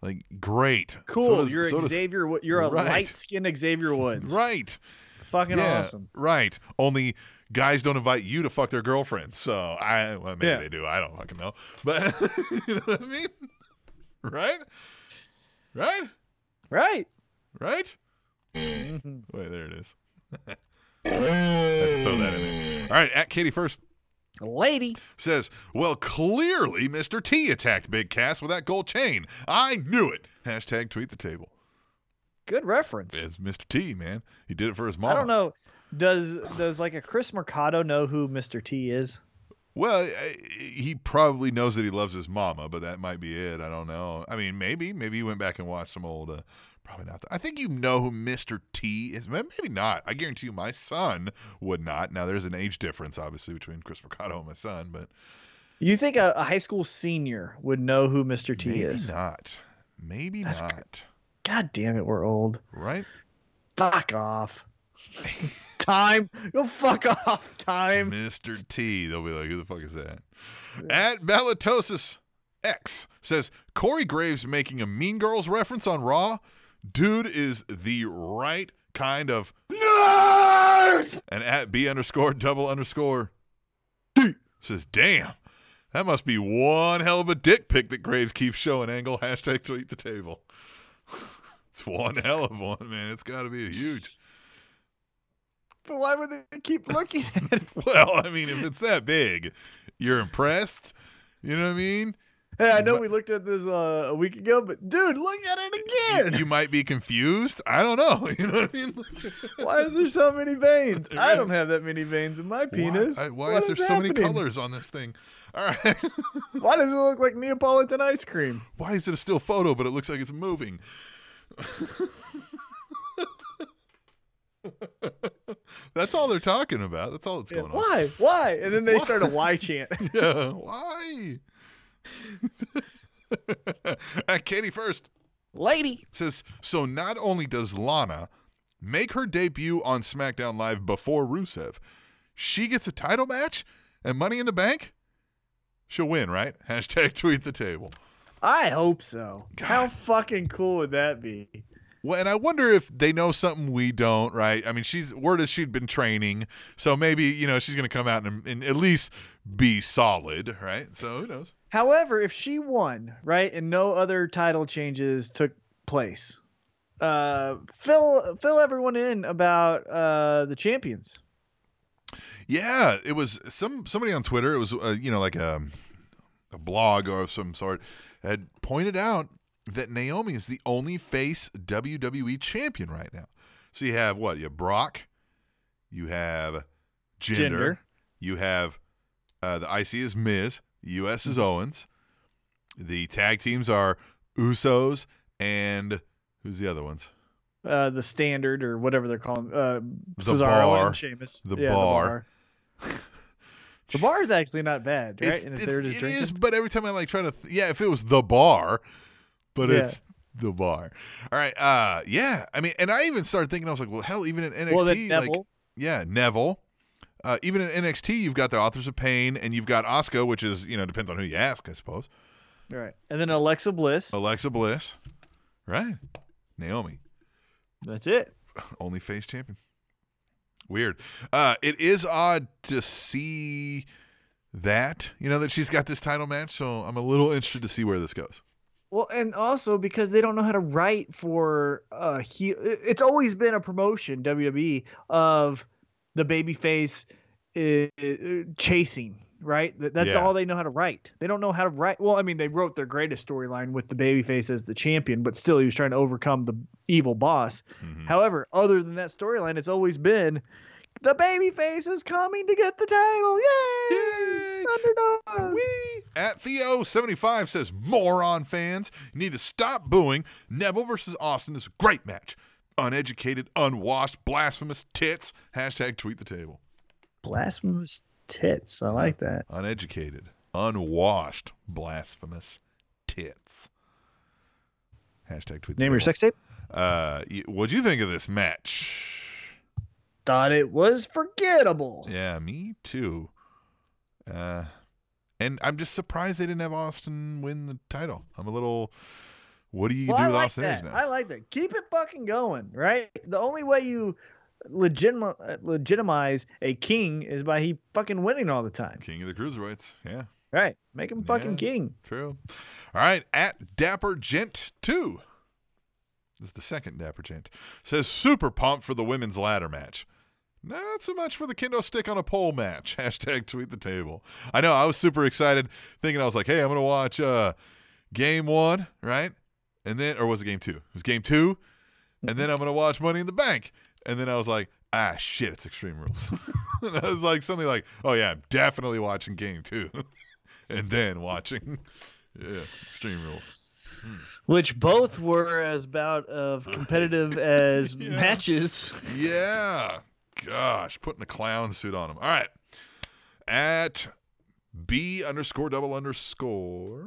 Like, great. So Cool. does- you're so Xavier. You're a Right. light-skinned Xavier Woods. Right. Fucking yeah, awesome. Right. Only guys don't invite you to fuck their girlfriends. So I well, maybe Yeah. they do. I don't fucking know. But you know what I mean? Right? Right? Right. Right? Mhm. Wait, there it is. throw that in there. All right, at Katie first Lady. says, Well, clearly Mr. T attacked Big Cass with that gold chain. I knew it. Hashtag tweet the table. Good reference. It's Mr. T, man. He did it for his mom. I don't know. Does does like a Chris Mercado know who Mr. T is? Well, he probably knows that he loves his mama, but that might be it. I don't know. I mean, maybe, maybe he went back and watched some old. Uh, probably not. I think you know who Mister T is. Maybe not. I guarantee you, my son would not. Now, there's an age difference, obviously, between Chris Mercado and my son, but You think a, a high school senior would know who Mr. T maybe is? not. Maybe That's cr- not. God damn it, we're old. Right? Fuck off. time. Go fuck off. Time. Mr. T. They'll be like, who the fuck is that? At Balatosis X says Corey Graves making a Mean Girls reference on Raw. Dude is the right kind of nerd. And at B underscore double underscore D says, damn, that must be one hell of a dick pic that Graves keeps showing. Angle hashtag tweet the table. it's one hell of one, man. It's got to be a huge. But why would they keep looking at it? Well, I mean, if it's that big, you're impressed. You know what I mean? Hey, I know we looked at this uh, a week ago, but dude, look at it again. You might be confused. I don't know. You know what I mean? Why is there so many veins? I don't have that many veins in my penis. Why, why is there so many colors on this thing? All right. Why does it look like Neapolitan ice cream? why is it a still photo, but it looks like it's moving? That's all they're talking about. That's all that's Yeah, going on. Why? Why? And then they Why? start a why chant. Yeah. Why? Katie first. Lady. says so not only does Lana make her debut on SmackDown Live before Rusev, she gets a title match and money in the bank. She'll win, right? Hashtag tweet the table. I hope so. How fucking cool would that be? Well, and I wonder if they know something we don't, right? I mean, she's word is she'd been training, so maybe you know she's going to come out and, and at least be solid, right? So who knows? However, if she won, right, and no other title changes took place, uh, fill fill everyone in about uh the champions. Yeah, it was some somebody on Twitter. It was uh, you know like a a blog or of some sort had pointed out that Naomi is the only face WWE champion right now. So you have what? You have Brock, you have Jinder, Jinder. you have Uh, the IC is Miz. The US is Owens. The tag teams are Usos and who's the other ones? Uh, the standard or whatever they're calling uh, The Cesaro bar. and Sheamus. The yeah, bar. The bar. The bar is actually not bad, right? It's, and if it's, just it drinking, is, but every time I like try to, th- yeah, if it was the bar, but Yeah. it's the bar. All right, uh, yeah. I mean, and I even started thinking, I was like, well, hell, even in NXT, well, like, yeah, Neville. Uh, even in NXT, you've got the Authors of Pain, and you've got Asuka, which is you know depends on who you ask, I suppose. right, and then Alexa Bliss. Alexa Bliss, right? Naomi, That's it. only face champion. Weird. Uh, it is odd to see that you know that she's got this title match, so I'm a little interested to see where this goes. Well, and also because they don't know how to write for uh he it's always been a promotion WWE of the babyface uh, chasing, right? That's Yeah. all they know how to write. They don't know how to write. Well, I mean, they wrote their greatest storyline with the babyface as the champion, but still he was trying to overcome the evil boss. Mhm. However, other than that storyline, it's always been the babyface is coming to get the title. Yay! Yay! Underdog. Whee! At Theo75 says, Moron fans, you need to stop booing. Neville versus Austin is a great match. Uneducated, unwashed, blasphemous tits. Hashtag tweet the table. Blasphemous tits. I like that. Uneducated, unwashed, blasphemous tits. Hashtag tweet the Name your sex tape. Uh, what'd you think of this match? Thought it was forgettable. Yeah, me too. Uh, and I'm just surprised they didn't have Austin win the title. I'm a little. What do you Well, do I with like Austin that. Aries now? I like that. Keep it fucking going, right? The only way you legitima- uh, legitimize a king is by he fucking winning all the time, King of the Cruiserweights. Yeah, right? Make him fucking Yeah. king. true. All right, at Dapper Gent 2. This is the second Dapper Gent. Says super pumped for the women's ladder match. Not so much for the kendo stick on a pole match. Hashtag tweet the table. I know, I was super excited thinking I was like, hey, I'm going to watch uh, game one, right? And then, or was it game two? It was game two. And then I'm going to watch Money in the Bank. And then I was like, ah, shit, it's Extreme Rules. and I was like, something like, oh, yeah, I'm definitely watching game two. and then watching, yeah, Extreme Rules. Which both were as about of competitive as Yeah. matches. Yeah. Gosh, putting a clown suit on him. All right. At B underscore double underscore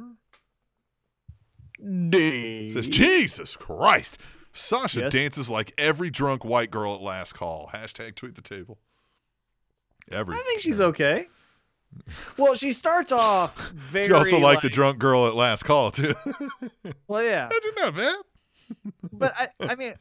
D. says, Jesus Christ. Sasha Yes? dances like every drunk white girl at last call. Hashtag tweet the table. Every. I think she's okay. Well, she starts off very. She also like the drunk girl at last call, too. Well, yeah. How'd you know, man? but I, I mean,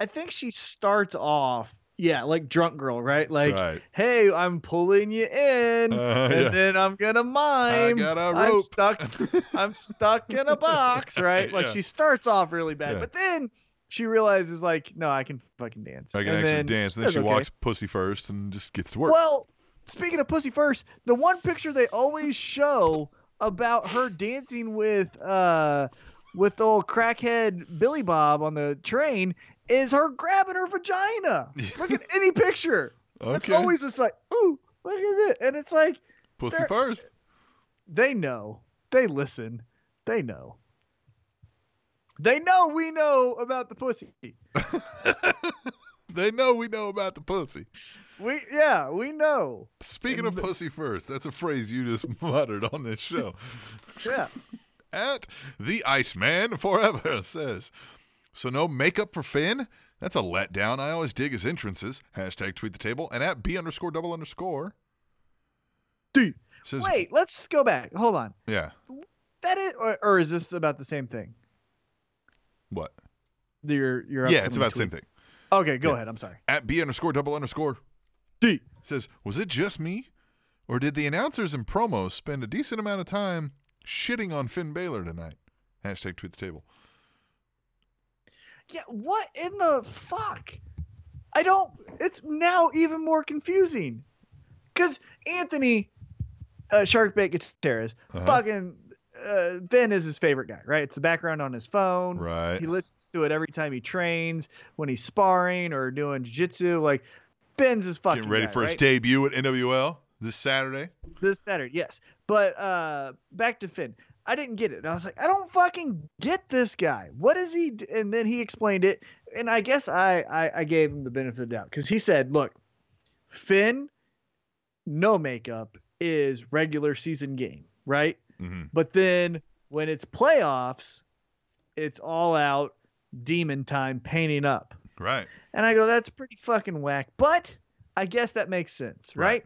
I think she starts off, yeah, like drunk girl, right? Like, Right. hey, I'm pulling you in, Uh, and yeah. then I'm gonna mime. I got a I'm stuck. I'm stuck in a box, right? Like Yeah. she starts off really bad, Yeah. but then she realizes, like, no, I can fucking dance. I can And actually then dance. And then she okay. walks pussy first and just gets to work. Well, speaking of pussy first, the one picture they always show about her dancing with uh with old crackhead Billy Bob on the train is her grabbing her vagina. Look at any picture. Okay. It's always just like, ooh, look at it. And it's like pussy first. they know. They listen. They know. They know we know about the pussy. They know we know about the pussy. We yeah, we know. Speaking of pussy first, that's a phrase you just muttered on this show. Yeah. At the Iceman Forever says, so no makeup for Finn? That's a letdown. I always dig his entrances. Hashtag tweet the table. And at B underscore double underscore D. says, Wait, let's go back. Hold on. yeah, That is or, or is this about the same thing? what? Your your Yeah, it's about the same thing. Okay, go Yeah. ahead. I'm sorry. At B underscore double underscore D. says, was it just me? Or did the announcers and promos spend a decent amount of time shitting on Finn Balor tonight? Hashtag tweet the table. Yeah, what in the fuck? I don't. It's now even more confusing, because Anthony, uh, Sharkbait Gutierrez, Uh-huh. fucking uh, Ben is his favorite guy, right? It's the background on his phone. Right. He listens to it every time he trains, when he's sparring or doing jiu-jitsu. Like Ben's his fucking Getting ready guy, for his debut at NWL. This Saturday. this Saturday. Yes, but uh, back to Finn. I didn't get it. And I was like, I don't fucking get this guy. What is he? d-" And then he explained it, and I guess I I, I gave him the benefit of the doubt because he said, "Look, Finn, no makeup is regular season game, right? hmm But then when it's playoffs, it's all out demon time painting up." Right. And I go, "That's pretty fucking whack." But I guess that makes sense, Right. right?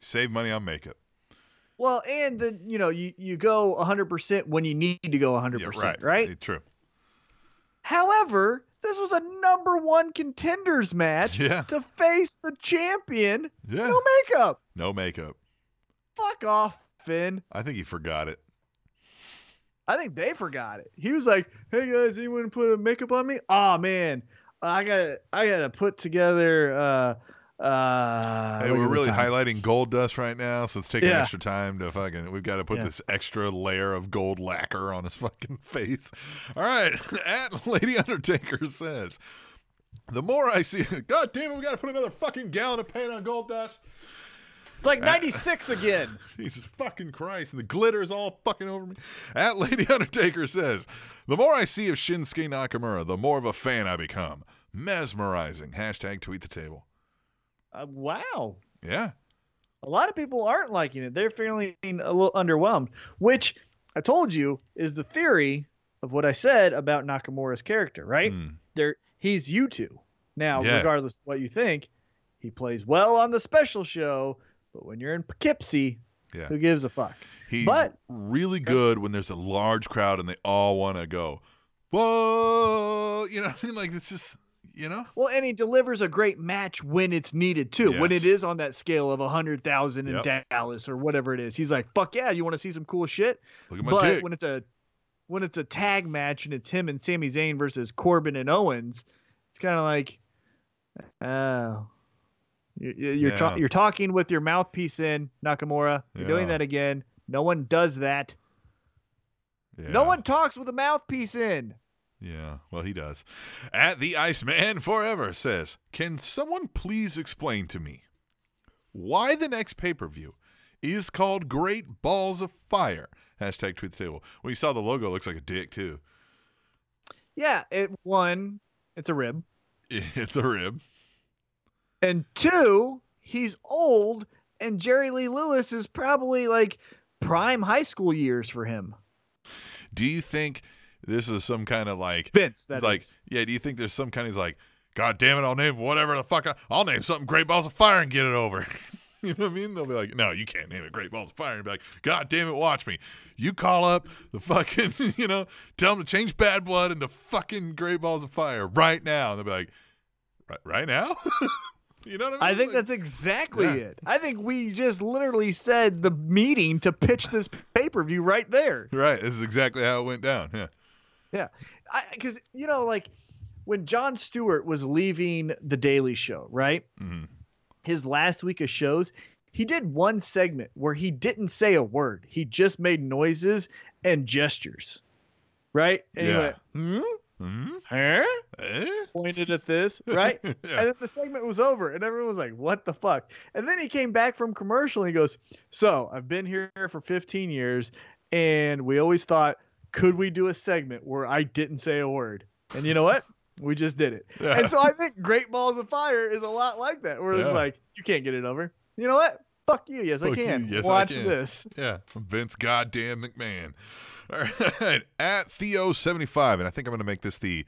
Save money on makeup. Well, and then you know you you go 100% when you need to go 100%, Yeah, right? right. True. However, this was a number 1 contenders match Yeah. to face the champion. Yeah. No makeup. No makeup. Fuck off, Finn. I think he forgot it. I think they forgot it. He was like, "Hey guys, anyone put a makeup on me?" Oh man, I got I got to put together uh uh Hey, we're really highlighting gold dust right now, so it's taking Yeah. extra time to fucking. We've got to put Yeah. this extra layer of gold lacquer on his fucking face. All right, at Lady Undertaker says, the more I see, God damn it, we got to put another fucking gallon of paint on gold dust. It's like 96 again. Jesus fucking Christ, and the glitter is all fucking over me. At Lady Undertaker says, the more I see of Shinsuke Nakamura, the more of a fan I become. Mesmerizing. Hashtag tweet the table. Uh, wow. Yeah. a lot of people aren't liking it. They're feeling a little underwhelmed, which I told you is the theory of what I said about Nakamura's character, right? Mm. There he's you two. Now, Yeah. regardless of what you think, he plays well on the special show, but when you're in Poughkeepsie, Yeah. who gives a fuck? He's But- really good when there's a large crowd and they all want to go, whoa. You know what I mean? Like, it's just, you know? Well, and he delivers a great match when it's needed too. When it is on that scale of 100,000 in Yep. Dallas or whatever it is. He's like, "Fuck yeah, you want to see some cool shit?" Look at my but dick. when it's a when it's a tag match and it's him and Sami Zayn versus Corbin and Owens, it's kind of like, oh, you're you're, Yeah. you're talking with your mouthpiece in Nakamura. You're doing that again. No one does that. No one talks with a mouthpiece in. Yeah, well, he does. At the Iceman Forever says, Can someone please explain to me why the next pay per view is called Great Balls of Fire? Hashtag tweet the table. When you saw the logo, it looks like a dick, too. Yeah, it one, it's a rib, It's a rib. and two, he's old, and Jerry Lee Lewis is probably like prime high school years for him. Do you think this is some kind of like Vince, that's like, yeah. Do you think there's some kind of like, God damn it, I'll name whatever the fuck I, I'll name something Great Balls of Fire and get it over. you know what I mean? They'll be like, no, you can't name it Great Balls of Fire. And be like, God damn it, watch me. You call up the fucking, you know, tell them to change Bad Blood into fucking Great Balls of Fire right now. And they'll be like, right, right now. you know what I mean? I think Like, that's exactly Yeah. it. I think we just literally said the meeting to pitch this pay per view right there. right. This is exactly how it went down. Yeah. Yeah, because you know, like when Jon Stewart was leaving the Daily Show, right? Mhm. His last week of shows, he did one segment where he didn't say a word. He just made noises and gestures, right? And Yeah. he went, hmm, hmm huh? Eh? Pointed at this, right? yeah. And then the segment was over, and everyone was like, "What the fuck?" And then he came back from commercial, and he goes, "So I've been here for 15 years, and we always thought, could we do a segment where I didn't say a word? And you know what? We just did it. Yeah. And so I think Great Balls of Fire is a lot like that, where it's like, you can't get it over. You know what? Fuck you. Yes, I Fuck you. can. Yes, I Watch can. this. Yeah, From Vince goddamn McMahon. All right, at Theo75, and I think I'm going to make this the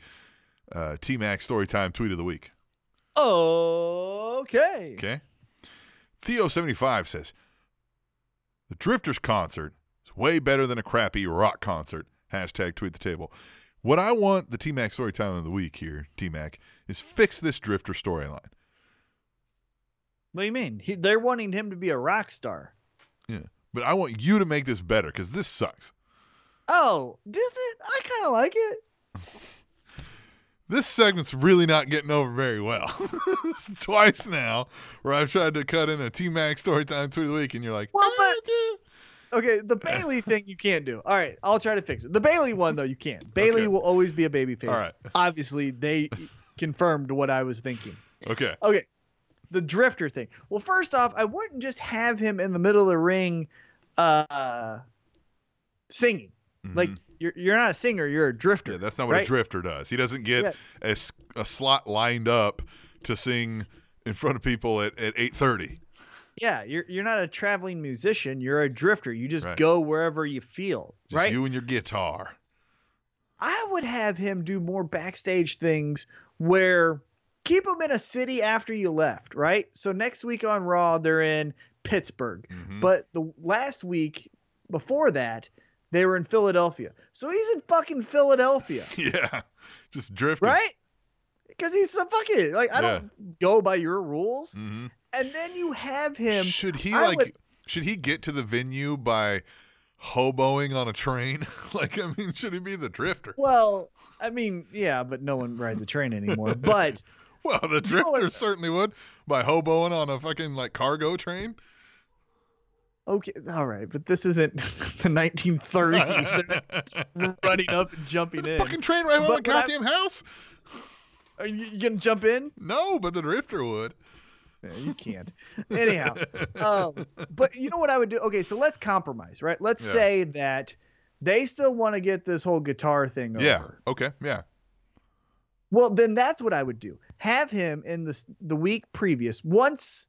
uh, T Mac Storytime tweet of the week. Okay. Okay. Theo75 says the Drifters concert is way better than a crappy rock concert. Hashtag tweet the table. What I want the T Mac Storytime of the week here, T Mac, is fix this Drifter storyline. What do you mean? He, they're wanting him to be a rock star. Yeah. But I want you to make this better because this sucks. Oh, did it? I kind of like it. This segment's really not getting over very well. It's twice now where I've tried to cut in a T Mac storytime tweet of the week, and you're like, Well, "Ah, but- dude." Okay, the Bayley thing you can't do. All right, I'll try to fix it. The Bayley one though, you can't. Bayley Okay. will always be a baby face. All right. Obviously, they confirmed what I was thinking. okay, Okay. the drifter thing. Well, first off, I wouldn't just have him in the middle of the ring, uh, singing. Like Mhm. you're you're not a singer, you're a drifter. yeah, that's not what a drifter does. He doesn't get Yeah. a, a slot lined up to sing in front of people at, at 8.30. Yeah, you're you're not a traveling musician. You're a drifter. You just Right. go wherever you feel, Just right? you and your guitar. I would have him do more backstage things where keep him in a city after you left, right? So next week on Raw, they're in Pittsburgh, Mhm. but the last week before that, they were in Philadelphia. So he's in fucking Philadelphia, yeah, just drifting. right? Because he's so fucking like I don't go by your rules. hmm And then you have him. Should he I like? would- Should he get to the venue by hoboing on a train? like, I mean, should he be the drifter? Well, I mean, yeah, but no one rides a train anymore. But Well, the You know what- drifter certainly would by hoboing on a fucking like cargo train. Okay, all right, but this isn't the 1930s. They're running up and jumping in. Fucking train right on But the goddamn house. Are you, you gonna jump in? No, but the drifter would. Yeah, you can't. Anyhow, um, but you know what I would do? Okay, so let's compromise, right? Let's Yeah. say that they still want to get this whole guitar thing over. Yeah. Okay. Yeah. Well, then that's what I would do. Have him in the the week previous, once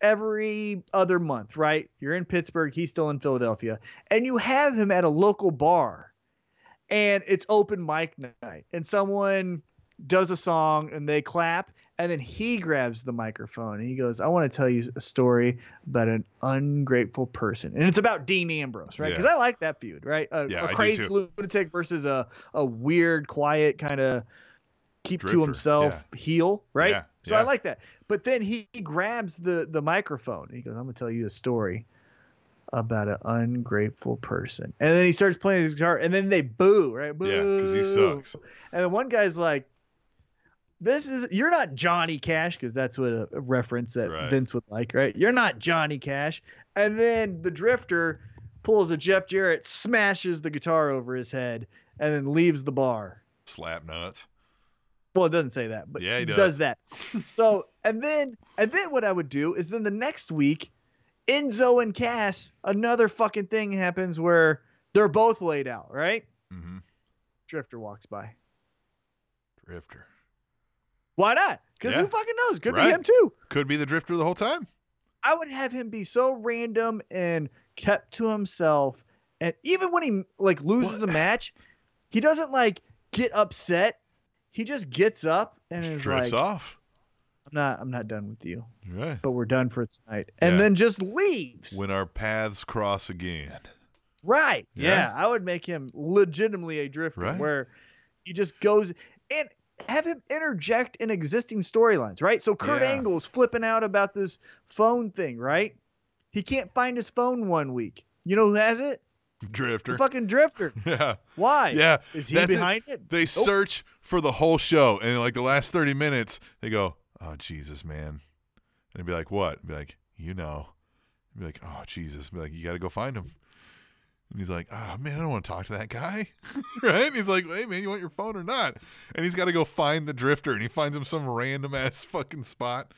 every other month, right? You're in Pittsburgh, he's still in Philadelphia, and you have him at a local bar, and it's open mic night, and someone does a song and they clap, and then he grabs the microphone and he goes, "I want to tell you a story about an ungrateful person," and it's about Dean Ambrose, right? Yeah. Because I like that feud, right? A, Yeah, a crazy lunatic versus a a weird, quiet kind of keep to Drifter, himself heel, right? Yeah, So I like that. But then he grabs the the microphone. and He goes, "I'm gonna tell you a story about an ungrateful person," and then he starts playing his guitar, and then they boo, right? Boo. Yeah, 'cause he sucks. And then one guy's like, "This is you're not Johnny Cash," because that's what a, a reference that Right. Vince would like, right? You're not Johnny Cash. And then the Drifter pulls a Jeff Jarrett, smashes the guitar over his head, and then leaves the bar. Slap nuts. Well, it doesn't say that, but Yeah, he it does. does that. so, and then, and then what I would do is then the next week, Enzo and Cass, another fucking thing happens where they're both laid out, right? Mm-hmm. Drifter walks by. Drifter Why not? Because Yeah. who fucking knows? Could Right. be him too. could be the drifter the whole time. I would have him be so random and kept to himself. And even when he like loses What? a match, he doesn't like get upset. He just gets up and is Drifts like, off. "I'm not, I'm not done with you, Right. but we're done for tonight," and Yeah. then just leaves. When our paths cross again. right? Yeah. Yeah. I would make him legitimately a drifter, Right. where he just goes and have him interject in existing storylines, right? So Kurt Yeah. Angle's flipping out about this phone thing, right? He can't find his phone one week. You know who has it? Drifter. The fucking drifter. yeah. Why? Yeah. Is he that's behind it? They search for the whole show, and like the last thirty minutes, they go, "Oh Jesus, man," and they'd be like, "What?" Be like, "You know," be like, "Oh Jesus," be like, "You got to go find him." And he's like, "Oh man, I don't want to talk to that guy," right? And he's like, "Hey man, you want your phone or not?" And he's got to go find the drifter, and he finds him some random ass fucking spot.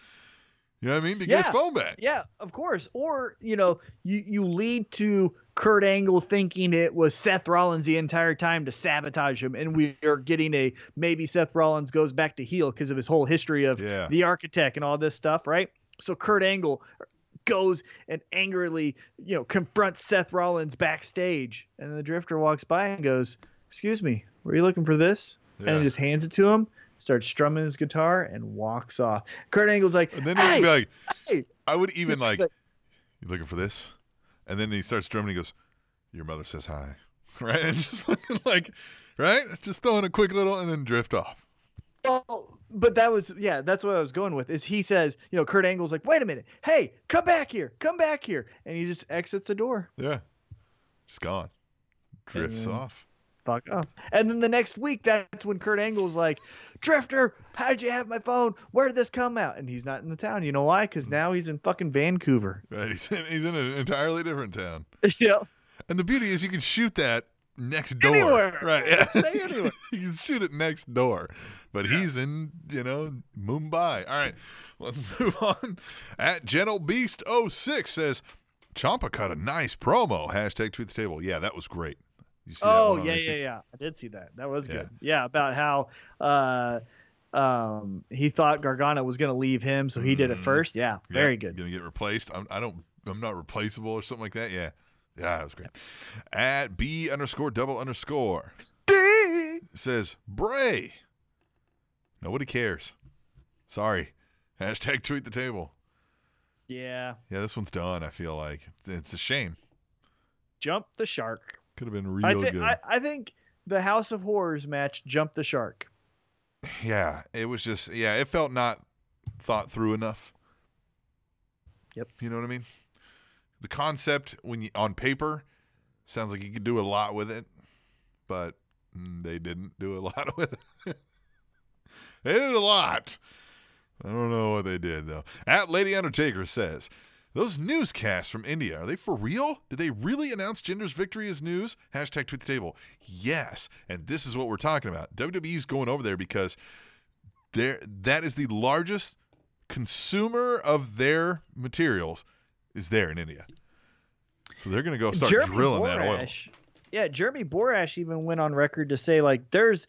You know what I mean? To get his phone back. Yeah, of course. Or, you know, you, you lead to Kurt Angle thinking it was Seth Rollins the entire time to sabotage him. And we are getting a maybe Seth Rollins goes back to heel because of his whole history of Yeah. the architect and all this stuff, right? So Kurt Angle goes and angrily, you know, confronts Seth Rollins backstage. And the drifter walks by and goes, Excuse me, were you looking for this? Yeah. And just hands it to him, starts strumming his guitar, and walks off. Kurt Angle's like, And then hey, like, hey, I would even like, like- you looking for this? And then he starts drumming. He goes, "Your mother says hi," right? And just fucking like, right? Just throwing a quick little and then drift off. Well, but that was yeah, that's what I was going with. Is he says, you know, Kurt Angle's like, wait a minute, hey, come back here, come back here, and he just exits the door, Yeah, just gone, drifts off. fuck off. And then the next week, that's when Kurt Angle's like, Drifter, how did you have my phone? Where did this come out? And he's not in the town. You know why? Mm. Because now he's in fucking Vancouver. Right? He's in, he's in an entirely different town. yeah. And the beauty is, you can shoot that next door. Anywhere. Right. Yeah. Say anywhere. you can shoot it next door. But he's in, you know, Mumbai. All right. Let's move on. At Gentle Beast 06 says Ciampa cut a nice promo. Hashtag tweet the table. Yeah, that was great. You see that Oh yeah, yeah, yeah. I did see that. That was Yeah. good. Yeah, about how uh um he thought Gargano was gonna leave him, so he did it Mhm. first. Yeah, Yeah, very good. Gonna get replaced. I'm, I don't. I'm not replaceable or something like that. Yeah. Yeah, that was great. At B underscore double underscore says Bray. Nobody cares. Sorry. Hashtag tweet the table. Yeah. Yeah, this one's done. I feel like it's a shame. Jump the shark. Could have been real I think good. I, I think the House of Horrors match jumped the shark. yeah, it was just yeah, it felt not thought through enough. Yep. You know what I mean? The concept when you on paper sounds like you could do a lot with it, but mm, they didn't do a lot with it. they did a lot. I don't know what they did though. At Lady Undertaker says, "Those newscasts from India are they for real? Did they really announce Jinder's victory as news?" Hashtag tweet the table. Yes, and this is what we're talking about. WWE's going over there because there that is the largest consumer of their materials is there in India. So they're going to go start Jeremy drilling that oil. Yeah, Jeremy Borash even went on record to say like there's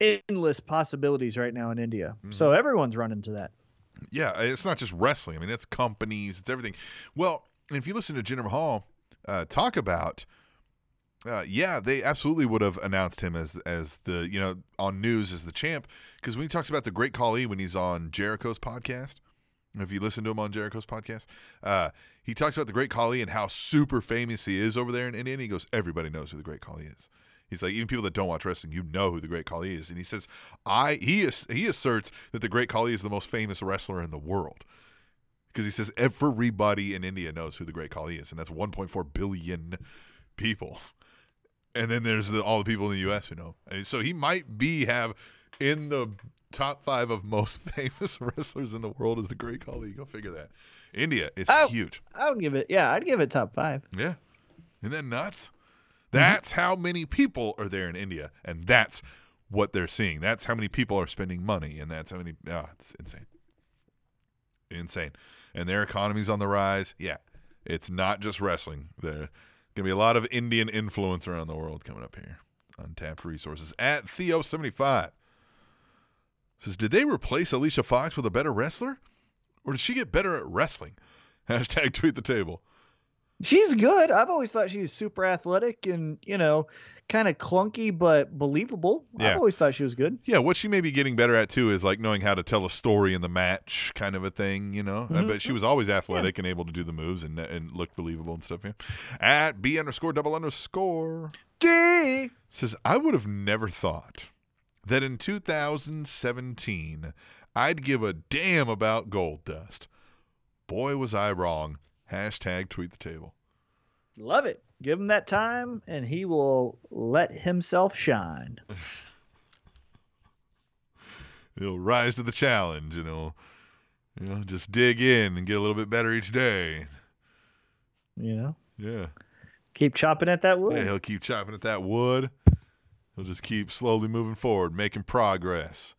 endless possibilities right now in India. Mm-hmm. So everyone's running to that. Yeah, it's not just wrestling. I mean, it's companies, it's everything. Well, if you listen to Jinder Mahal uh, talk about, uh, yeah, they absolutely would have announced him as as the you know on news as the champ because when he talks about the Great Khali when he's on Jericho's podcast, if you listen to him on Jericho's podcast, uh, he talks about the Great Khali and how super famous he is over there in India. And he goes, everybody knows who the Great Khali is. He's like, even people that don't watch wrestling, you know who the Great Khali is. And he says, I he he asserts that the Great Khali is the most famous wrestler in the world because he says everybody in India knows who the Great Khali is, and that's 1.4 billion people. And then there's the, all the people in the U.S. who know. And so he might be have in the top five of most famous wrestlers in the world is the Great Khali. Go figure that. India is Oh. huge. I would give it. Yeah, I'd give it top five. Yeah. Isn't that nuts? Mm-hmm. That's how many people are there in India, and that's what they're seeing. That's how many people are spending money, and that's how many. Oh, it's insane. Insane. And their economy's on the rise. Yeah. It's not just wrestling. There's going to be a lot of Indian influence around the world coming up here. Untapped resources. At Theo75 says, Did they replace Alicia Fox with a better wrestler? Or did she get better at wrestling? Hashtag tweet the table. She's good. I've always thought she's super athletic and you know, kind of clunky but believable. Yeah. I've always thought she was good. Yeah, what she may be getting better at too is like knowing how to tell a story in the match, kind of a thing, you know. Uh, But she was always athletic and able to do the moves and and look believable and stuff. Yeah. At B underscore double underscore D. says I would have never thought that in 2017 I'd give a damn about gold dust. Boy, was I wrong. Hashtag tweet the table. Love it. Give him that time and he will let himself shine. He'll rise to the challenge, and he'll, you know, just dig in and get a little bit better each day. You know? Yeah. Keep chopping at that wood. Yeah, he'll keep chopping at that wood. He'll just keep slowly moving forward, making progress.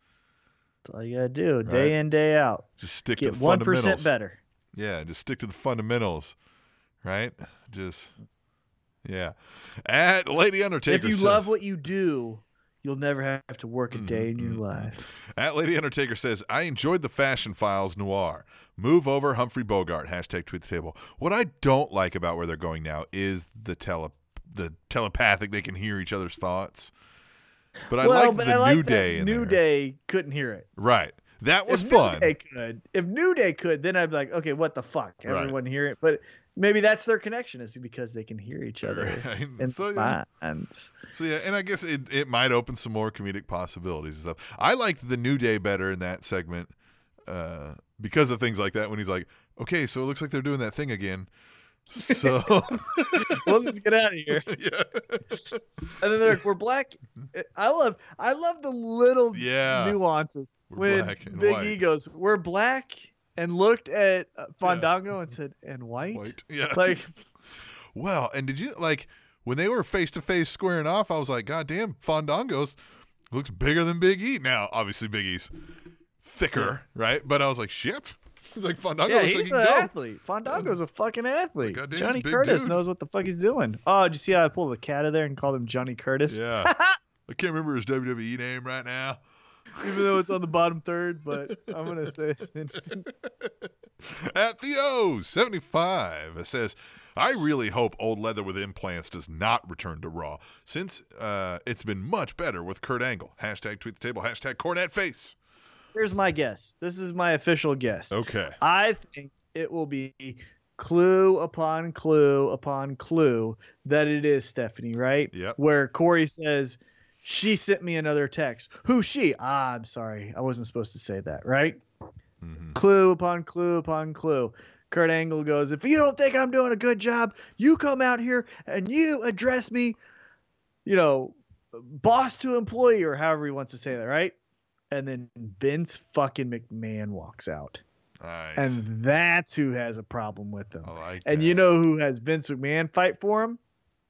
That's all you gotta do. Day in, day out. Just stick Get to the one fundamentals. percent better. Yeah, just stick to the fundamentals, right? Just yeah. At Lady Undertaker. if you says, love what you do, you'll never have to work a day in Mm-hmm, your life. At Lady Undertaker says, I enjoyed the Fashion Files noir. Move over Humphrey Bogart. Hashtag tweet the table. What I don't like about where they're going now is the tele the telepathic. They can hear each other's thoughts. But I well, like the I New Day in New there. Day couldn't hear it. Right. That was if fun. New Day could, if New Day could, then I'd be like, okay, what the fuck? Right. Everyone hear it, but maybe that's their connection is because they can hear each other Right. in So, yeah. So yeah, and I guess it, it might open some more comedic possibilities and stuff. I liked the New Day better in that segment uh, because of things like that. When he's like, "Okay, so it looks like they're doing that thing again." So well, let's get out of here. yeah, And then they're like, we're black. I love, I love the little Yeah. nuances We're when Big white. E goes, "We're black," and looked at uh, Fandango and said, "And white." white. Yeah. Like, Well, and did you like when they were face to face squaring off, I was like, God damn, Fandango's looks bigger than Big E. Now, obviously, Big E's thicker, right? But I was like, shit. He's like Fandango Yeah, he's like an he can go. athlete. Fandango's a fucking athlete. goddamn, Johnny he's a big Curtis dude. knows what the fuck he's doing. Oh, did you see how I pulled the cat out of there and called him Johnny Curtis? Yeah. I can't remember his WWE name right now. Even though it's on the bottom third, but I'm gonna say it's At Theo75 it says, I really hope old leather with implants does not return to Raw since uh, it's been much better with Kurt Angle. Hashtag tweet the table. Hashtag cornet face. Here's my guess. This is my official guess. Okay. I think it will be clue upon clue upon clue that it is Stephanie, right? Yep. Where Corey says, She sent me another text. Who's she? Ah, I'm sorry. I wasn't supposed to say that, right? Mhm. Clue upon clue upon clue. Kurt Angle goes, If you don't think I'm doing a good job, you come out here and you address me, you know, boss to employee or however he wants to say that, right? And then Vince fucking McMahon walks out. Nice. And that's who has a problem with him. I like And that. you know who has Vince McMahon fight for him?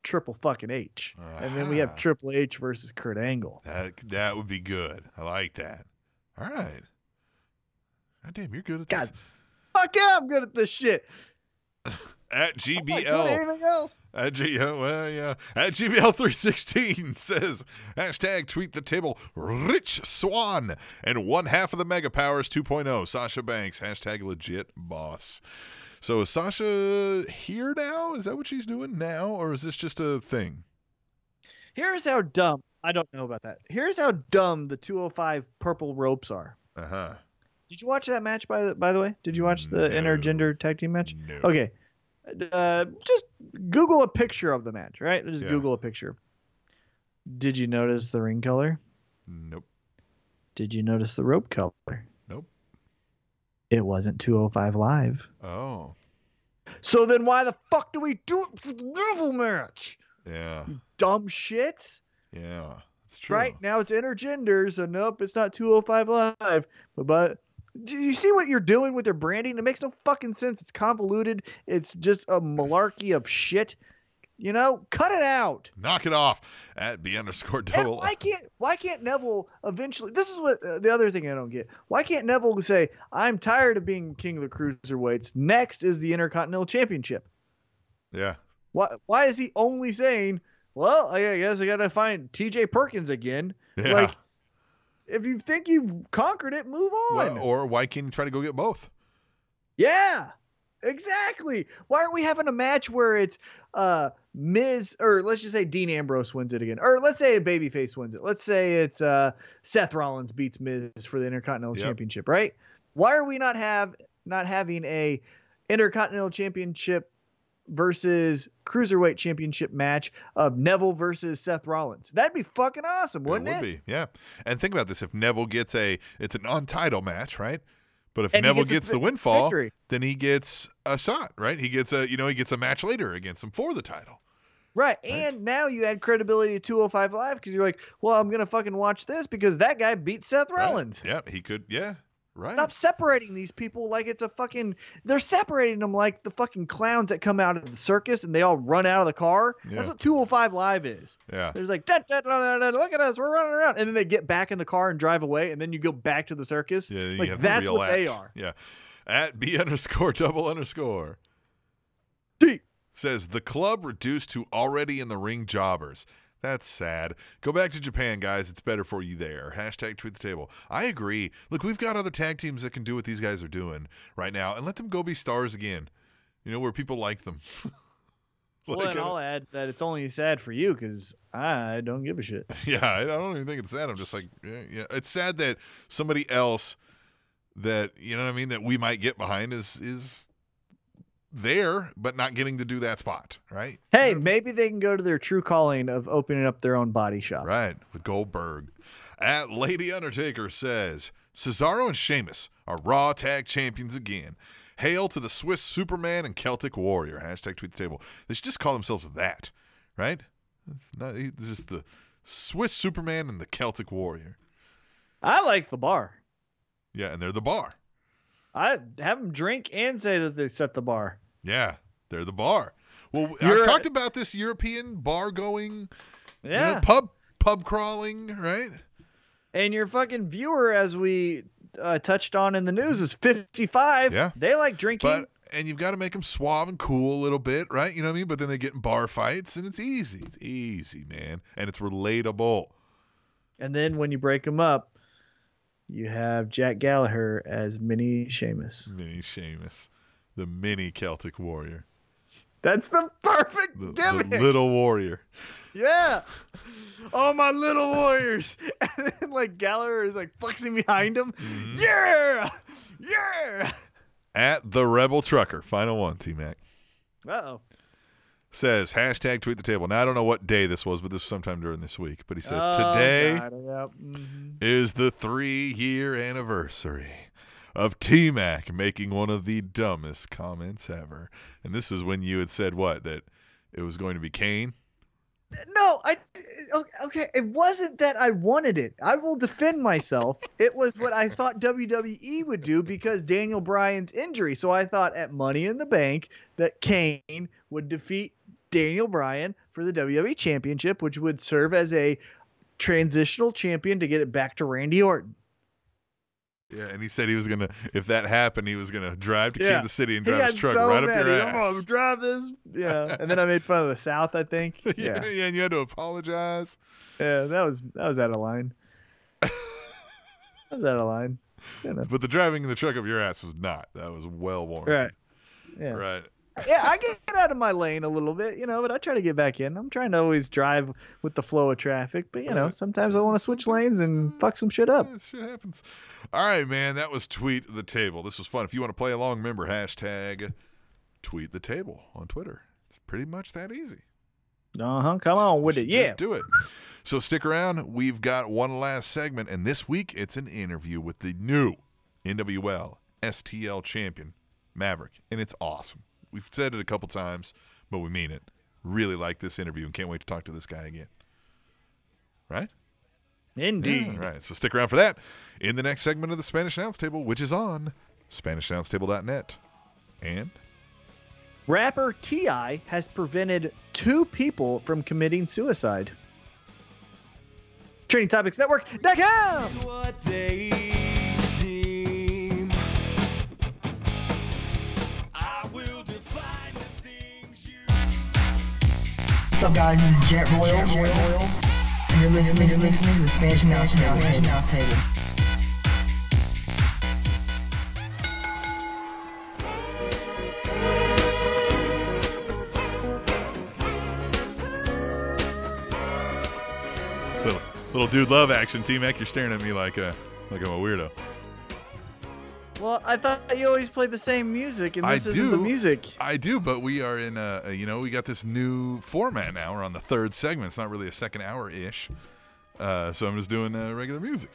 Triple fucking H. And then we have Ah. Triple H versus Kurt Angle. that, that would be good. I like that. All right. God damn, you're good at God, this. Fuck yeah, I'm good at this shit. At I'm not at GBL. anything else. At G, yeah, well, yeah. At GBL316 says, hashtag tweet the table, Rich Swann, and one half of the Mega Powers 2.0, Sasha Banks, hashtag legit boss. So is Sasha here now? Is that what she's doing now? Or is this just a thing? Here's how dumb. I don't know about that. Here's how dumb the 205 purple ropes are. Uh huh. Did you watch that match by the by the way? Did you watch the No. intergender tag team match? No. Okay. Uh, just Google a picture of the match, right? Just Yeah. Google a picture. Did you notice the ring color? Nope. Did you notice the rope color? Nope. It wasn't 205 live. Oh. So then why the fuck do we do it for the Neville match? Yeah. Dumb shit. Yeah. That's true. Right now it's intergender, so nope, it's not 205 live. But, but do you see what you're doing with their branding? It makes no fucking sense. It's convoluted. It's just a malarkey of shit. You know, cut it out. Knock it off at B underscore And double. why can't why can't Neville eventually? This is what uh, the other thing I don't get. Why can't Neville say, "I'm tired of being king of the cruiserweights. Next is the Intercontinental Championship." Yeah. Why why is he only saying, "Well, I guess I got to find T.J. Perkins again"? Yeah. Like, if you think you've conquered it, move on. Well, or why can't you try to go get both? yeah, exactly. Why aren't we having a match where it's uh Miz or let's just say Dean Ambrose wins it again, or let's say a babyface wins it. Let's say it's uh Seth Rollins beats Miz for the Intercontinental Yep. Championship, right? Why are we not have not having a Intercontinental Championship versus Cruiserweight Championship match of Neville versus Seth Rollins? That'd be fucking awesome, wouldn't it it? would be, yeah. And think about this: if Neville gets a, it's a non-title match, right? But if And Neville gets gets the windfall, victory. then he gets a shot, right? He gets a, you know, he gets a match later against him for the title. Right. And now you add credibility to 205 Live because you're like, well, I'm going to fucking watch this because that guy beat Seth right? Rollins. Yeah, he could. Yeah, right. Stop separating these people like it's a fucking. They're separating them like the fucking clowns that come out of the circus and they all run out of the car. Yeah. That's what 205 Live is. Yeah, There's like, "Dun, dun, dun, dun, dun, look at us, we're running around. And then they get back in the car and drive away. And then you go back to the circus. yeah. like, that's what they are. Yeah, at B underscore double underscore D. says the club reduced to already in the ring jobbers. That's sad. Go back to Japan, guys. It's better for you there. Hashtag tweet the table. I agree. Look, we've got other tag teams that can do what these guys are doing right now, and let them go be stars again. You know where people like them. Well, Like, and uh, I'll add that it's only sad for you because I don't give a shit. Yeah, I I don't even think it's sad. I'm just like, yeah, yeah. It's sad that somebody else that you know what I mean that we might get behind is is there, but not getting to do that spot, right? Hey, maybe they can go to their true calling of opening up their own body shop. Right, with Goldberg. At Lady Undertaker says Cesaro and Sheamus are Raw Tag Champions again. Hail to the Swiss Superman and Celtic Warrior. Hashtag tweet the table. They should just call themselves that, right? It's not it's just the Swiss Superman and the Celtic Warrior. I like the bar. Yeah, and they're the bar. I have them drink and say that they set the bar. Yeah, they're the bar. Well, You're- I've talked about this European bar going, you know, Yeah. pub pub crawling, right? And your fucking viewer, as we uh, touched on in the news, is 55. Yeah. They like drinking. But and you've got to make them suave and cool a little bit, right? You know what I mean? But then they get in bar fights, and it's easy. It's easy, man, and it's relatable. and then when you break them up, you have Jack Gallagher as Mini Sheamus. Mini Sheamus, the mini Celtic warrior, That's the perfect the, the little warrior. yeah. Oh, my little warriors. And then, like, Gallagher is, like, flexing behind him. Mm-hmm. Yeah. Yeah. At the Rebel Trucker, final one, T Mac. Uh-oh. says hashtag tweet the table. Now I don't know what day this was, but this was sometime during this week. But he says Oh, today God, yep, mhm. is the three year anniversary of T Mac making one of the dumbest comments ever. And this is when you had said what that it was going to be Kane. No, I okay. It wasn't that I wanted it. I will defend myself. It was what I thought WWE would do because Daniel Bryan's injury. So I thought at Money in the Bank that Kane would defeat Daniel Bryan for the WWE Championship, which would serve as a transitional champion to get it back to Randy Orton. Yeah, and he said he was gonna if that happened, he was gonna drive to Yeah. Kansas City and drive his truck so right up your He, I'm gonna drive this. Yeah, and then I made fun of the South. I think. yeah, Yeah, yeah, and you had to apologize. yeah, that was that was out of line. that was out of line. You know. But the driving in the truck up your ass was not. That was well warranted. Right. Yeah. Right. Yeah, I get out of my lane a little bit, you know, but I try to get back in. I'm trying to always drive with the flow of traffic, but you know, sometimes I want to switch lanes and fuck some shit up. Yeah, shit happens. All right, man. That was tweet the table. This was fun. If you want to play along, remember hashtag tweet the table on Twitter. It's pretty much that easy. Uh huh. Come on with it, Just yeah. do it. So stick around. We've got one last segment, and this week it's an interview with the new NWL STL champion Maverick, and it's awesome. We've said it a couple times, but we mean it. Really like this interview, and can't wait to talk to this guy again. Right? Indeed. Right. so stick around for that in the next segment of the Spanish Announce Table, which is on SpanishAnnounceTable.net. And Rapper T.I. has prevented two people from committing suicide. Training What's up, guys? This is Jet Royal. And you're listening, you're listening to the Spanish Announce Table. Spanish Announce Table. so, little dude love action, T Mac. You're staring at me like a like I'm a weirdo. Well, I thought you always played the same music, and I this isn't the music. I do, but we are in a, you know, we got this new format now. We're on the third segment. It's not really a second hour ish. Uh, so I'm just doing uh, regular music.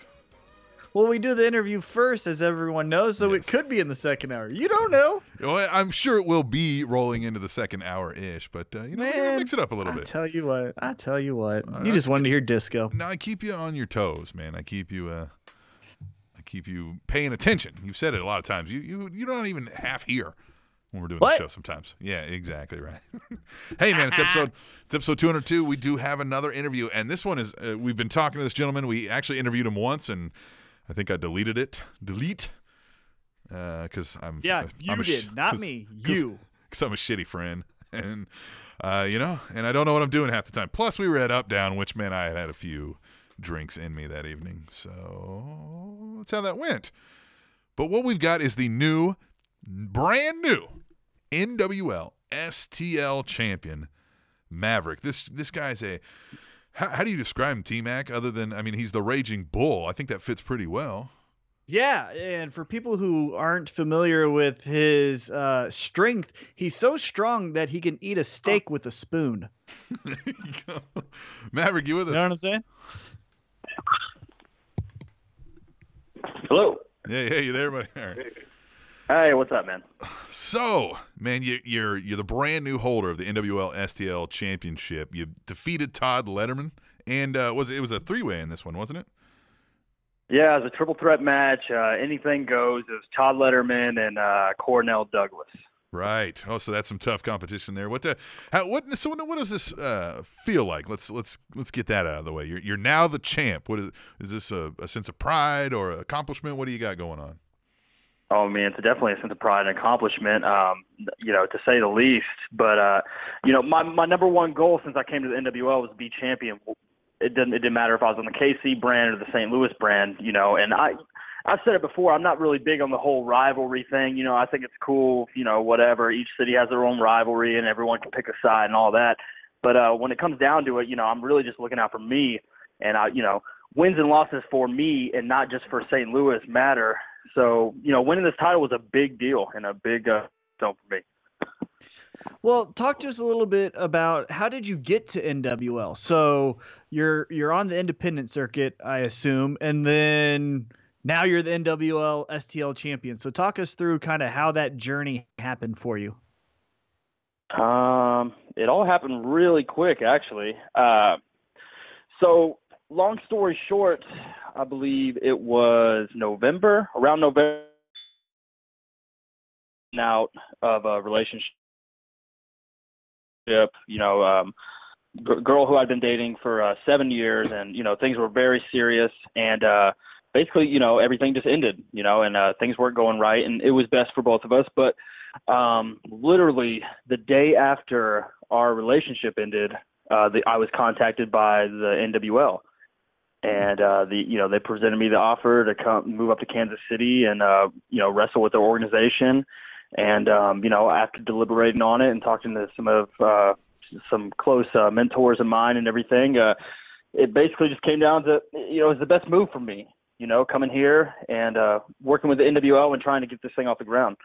Well, we do the interview first, as everyone knows, so Yes. it could be in the second hour. You don't know. Well, I'm sure it will be rolling into the second hour ish, but uh, you know, Man, mix it up a little I bit. I tell you what. I tell you what. Uh, you just wanted to hear disco. No, I keep you on your toes, man. I keep you uh I keep you paying attention. You've said it a lot of times. You you you don't even half hear when we're doing What? the show sometimes. Yeah, exactly right. hey man, it's episode it's episode 202. We do have another interview and this one is uh, we've been talking to this gentleman. We actually interviewed him once and I think I deleted it. Delete uh cuz I'm Yeah, I'm you sh- did, not me. You. because I'm a shitty friend, and uh, you know, and I don't know what I'm doing half the time. Plus, we were at Up Down, which meant I had had a few drinks in me that evening. So that's how that went. But what we've got is the new, brand new NWL STL champion, Maverick. This this guy's a. How, how do you describe him, T Mac? Other than, I mean, he's the raging bull. I think that fits pretty well. Yeah, and for people who aren't familiar with his uh, strength, he's so strong that he can eat a steak with a spoon. there you go. Maverick, you with us? You know what I'm saying? Hello. Yeah, yeah, you there, buddy? Right. Hey, what's up, man? So, man, you, you're you're the brand new holder of the NWL STL Championship. You defeated Todd Letterman, and uh, was it, it was a three way in this one, wasn't it? Yeah, it was a triple threat match. Uh, anything goes. It was Todd Letterman and uh, Cornell Douglas. Right. Oh, so that's some tough competition there. What the? How, what? So what, does this uh, feel like? Let's let's let's get that out of the way. You're you're now the champ. What is is this a, a sense of pride or accomplishment? What do you got going on? Oh man, it's definitely a sense of pride and accomplishment, um, you know, to say the least. But uh, you know, my my number one goal since I came to the NWL was to be champion. It didn't it didn't matter if I was on the KC brand or the St. Louis brand, you know. And I I've said it before. I'm not really big on the whole rivalry thing. You know, I think it's cool. You know, whatever. Each city has their own rivalry, and everyone can pick a side and all that. But uh, when it comes down to it, you know, I'm really just looking out for me, and I, you know, wins and losses for me and not just for St. Louis matter. So, you know, winning this title was a big deal and a big uh, stone for me. Well, talk to us a little bit about how did you get to NWL? So you're you're on the independent circuit, I assume, and then now you're the NWL STL champion. So talk us through kind of how that journey happened for you. Um, it all happened really quick, actually. Uh, so long story short, I believe it was November, around November, out of a relationship. You know, um, g- girl who I'd been dating for uh, seven years, and you know things were very serious, and uh, basically, you know, everything just ended. You know, and uh, things weren't going right, and it was best for both of us. But um, literally the day after our relationship ended, uh, the, I was contacted by the NWL and uh, the you know they presented me the offer to come move up to Kansas City and uh, you know wrestle with their organization, and um, you know after deliberating on it and talking to some of uh, some close uh, mentors of mine and everything, uh, it basically just came down to you know it was the best move for me. You know, coming here and uh, working with the NWL and trying to get this thing off the ground.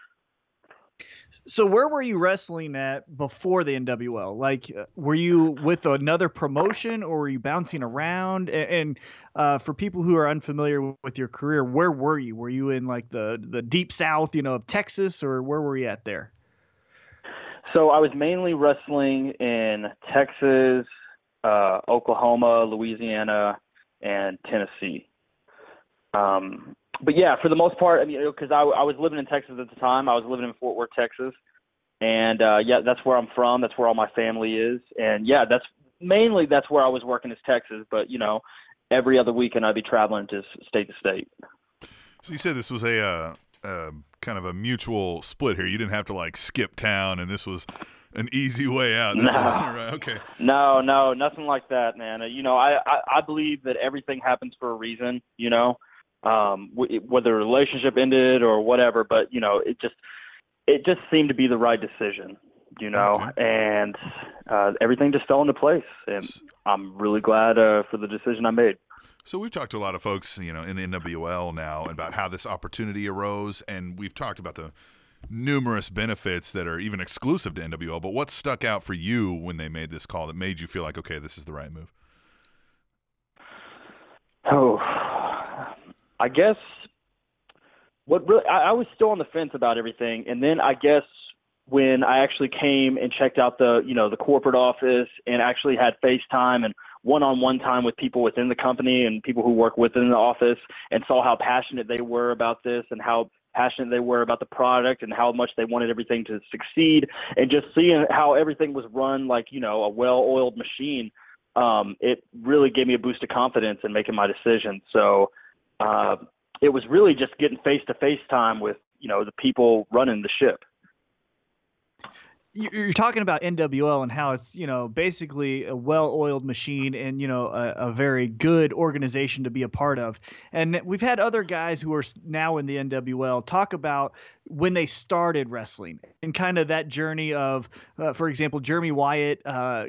So where were you wrestling at before the NWL? Like, uh, were you with another promotion, or were you bouncing around? And uh, for people who are unfamiliar with your career, where were you? Were you in like the the deep south, you know, of Texas, or where were you at there? So I was mainly wrestling in Texas, uh, Oklahoma, Louisiana, and Tennessee. Um, but yeah, for the most part, I mean, because I, I was living in Texas at the time, I was living in Fort Worth, Texas, and uh, yeah, that's where I'm from. That's where all my family is, and yeah, that's mainly that's where I was working is Texas. But you know, every other weekend I'd be traveling to state to state. So you said this was a uh, uh, kind of a mutual split here. You didn't have to like skip town, and this was an easy way out. This No. right, okay. No, no, nothing like that, man. Uh, You know, I, I, I believe that everything happens for a reason, you know, um, w- whether a relationship ended or whatever, but you know, it just, it just seemed to be the right decision, you know, Okay. and, uh, everything just fell into place and I'm really glad, uh, for the decision I made. So we've talked to a lot of folks, you know, in the NWL now about how this opportunity arose, and we've talked about the numerous benefits that are even exclusive to NWL. But what stuck out for you when they made this call that made you feel like, okay, this is the right move? Oh, I guess what really I, I was still on the fence about everything, and then I guess when I actually came and checked out the you know the corporate office and actually had FaceTime and one-on-one time with people within the company and people who work within the office and saw how passionate they were about this and how passionate they were about the product and how much they wanted everything to succeed and just seeing how everything was run like you know a well-oiled machine um, it really gave me a boost of confidence in making my decision. So uh, it was really just getting face to face time with you know the people running the ship. You- You're talking about NWL and how it's you know basically a well-oiled machine and you know a, a very good organization to be a part of. And we've had other guys who are now in the NWL talk about when they started wrestling and kind of that journey of, uh, for example, Jeremy Wyatt uh,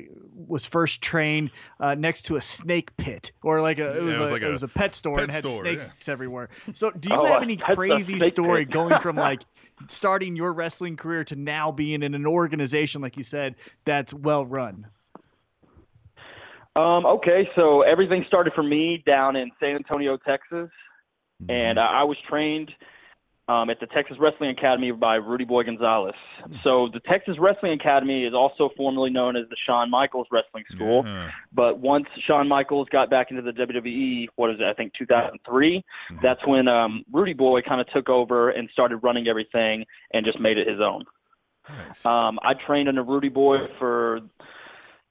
was first trained uh, next to a snake pit or like a it Yeah, was, it was a, like it a was a pet store pet and had store, snakes everywhere. So do you Oh, have any crazy story going from like starting your wrestling career to now being in an organization like you said that's well run? Um, okay, so everything started for me down in San Antonio, Texas, and I, I was trained um, at the Texas Wrestling Academy by Rudy Boy Gonzalez. So the Texas Wrestling Academy is also formerly known as the Shawn Michaels Wrestling School. Yeah. But once Shawn Michaels got back into the WWE, what is it? I think 2003. Mhm. That's when um, Rudy Boy kind of took over and started running everything and just made it his own. Nice. Um, I trained under Rudy Boy for,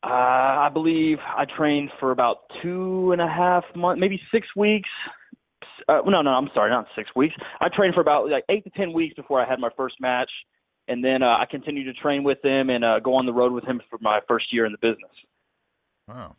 uh, I believe I trained for about two and a half months, maybe six weeks. Uh, no, no, I'm sorry, not six weeks. I trained for about like eight to ten weeks before I had my first match, and then uh, I continued to train with him and uh, go on the road with him for my first year in the business. wow.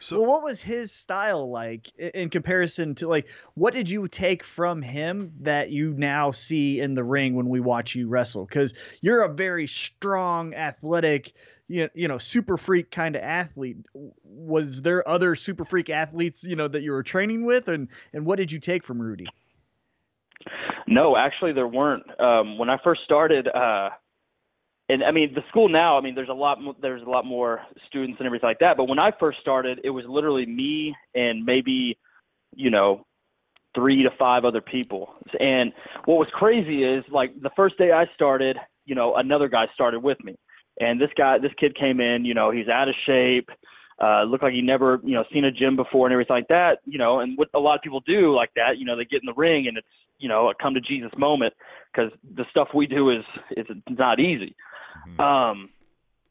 So well, what was his style like in comparison to like what did you take from him that you now see in the ring when we watch you wrestle? Because you're a very strong, athletic, you know, super freak kind of athlete. Was there other super freak athletes you know that you were training with, and and what did you take from Rudy? No, actually, there weren't. Um, when I first started, uh, and I mean, the school now, I mean, there's a lot, there's a lot more students and everything like that. But when I first started, it was literally me and maybe, you know, three to five other people. And what was crazy is like the first day I started, you know, another guy started with me, and this guy, this kid came in, you know, he's out of shape. Uh, looked like he never, you know, seen a gym before and everything like that, you know, and what a lot of people do like that, you know, they get in the ring and it's, you know, a come to Jesus moment because the stuff we do is, is not easy. Mhm. Um,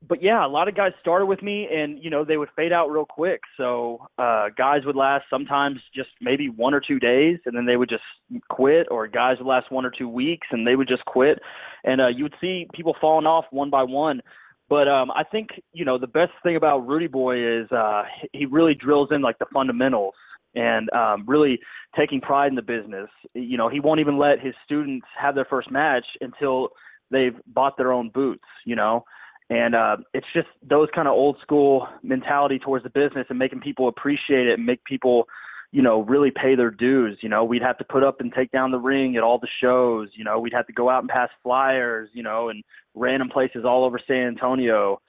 but yeah, a lot of guys started with me and, you know, they would fade out real quick. So, uh, guys would last sometimes just maybe one or two days and then they would just quit or guys would last one or two weeks and they would just quit. And, uh, you would see people falling off one by one. But um, I think you know the best thing about Rudy Boy is uh, he really drills in like the fundamentals and um, really taking pride in the business. You know, he won't even let his students have their first match until they've bought their own boots. You know, and uh, it's just those kind of old school mentality towards the business and making people appreciate it and make people you know, really pay their dues. You know, we'd have to put up and take down the ring at all the shows. You know, we'd have to go out and pass flyers, you know, and random places all over San Antonio.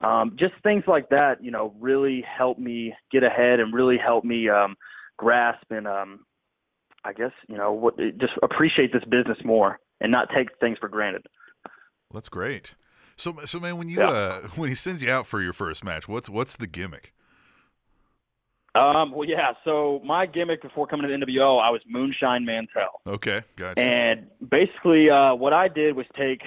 Um, just things like that, you know, really helped me get ahead and really helped me um, grasp and um, I guess, you know, what, just appreciate this business more and not take things for granted. That's great. So, so man, when you Yeah. uh, when he sends you out for your first match, what's what's the gimmick? Um, well, yeah. So my gimmick before coming to the NWL, I was Moonshine Mantell. Okay, gotcha. And basically, uh, what I did was take,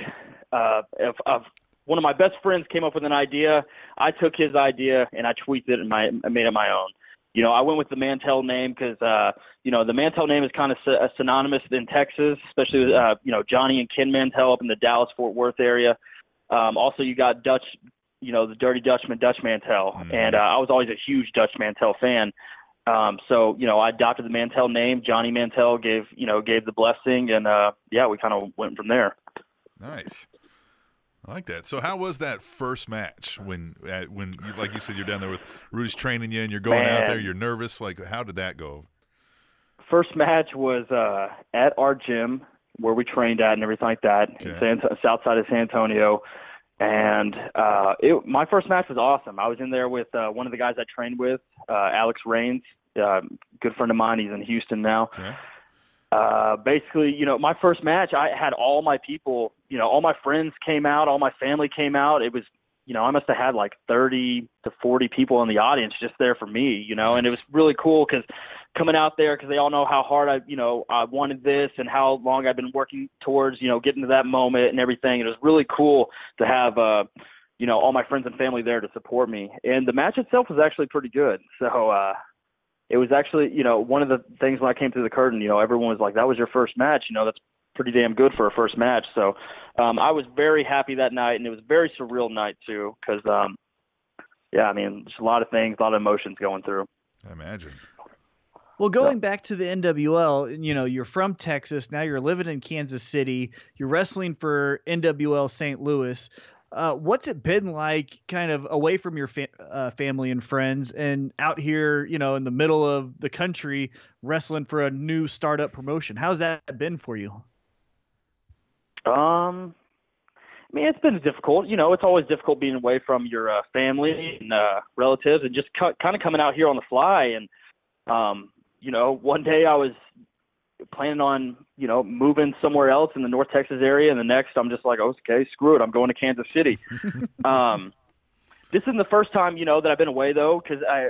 uh, if, if one of my best friends came up with an idea, I took his idea and I tweaked it and my, I made it my own. You know, I went with the Mantell name because, uh, you know, the Mantell name is kind of sy- synonymous in Texas, especially with, uh, you know, Johnny and Ken Mantell up in the Dallas Fort Worth area. Um, also, you got Dutch, you know, the Dirty Dutchman, Dutch Mantell, Mhm. and uh, I was always a huge Dutch Mantell fan. Um, so you know, I adopted the Mantell name. Johnny Mantell gave you know gave the blessing, and uh, yeah, we kind of went from there. Nice. I like that. So, how was that first match when, when, you, like you said, you're down there with Rudy's training you, and you're going out there, you're nervous. Like, how did that go? First match was uh, at our gym where we trained at and everything like that, in Okay. San, south side of San Antonio. And uh, it, my first match was awesome. I was in there with uh, one of the guys I trained with, uh, Alex Rains, uh, good friend of mine. He's in Houston now. Okay. uh, basically, you know, my first match, I had all my people, you know, all my friends came out, all my family came out. It was, you know, I must have had like 30 to 40 people in the audience just there for me, you know, and it was really cool because coming out there because they all know how hard I, you know, I wanted this and how long I've been working towards, you know, getting to that moment and everything. It was really cool to have, uh, you know, all my friends and family there to support me. And the match itself was actually pretty good. So, uh, it was actually, you know, one of the things when I came through the curtain, you know, everyone was like, that was your first match. You know, that's pretty damn good for a first match. So um, I was very happy that night, and it was a very surreal night, too, because, um, yeah, I mean, just a lot of things, a lot of emotions going through. I imagine. Well, going back to the NWL, you know, you're from Texas. Now you're living in Kansas City. You're wrestling for NWL St. Louis. Uh, what's it been like, kind of away from your fa- uh, family and friends, and out here, you know, in the middle of the country, wrestling for a new startup promotion? How's that been for you? Um, I mean, it's been difficult. You know, it's always difficult being away from your uh, family and uh, relatives, and just cu- kind of coming out here on the fly. And um, you know, one day I was planning on you know moving somewhere else in the North Texas area, and the next I'm just like, okay, screw it, I'm going to Kansas City. um, this isn't the first time you know that I've been away though, because I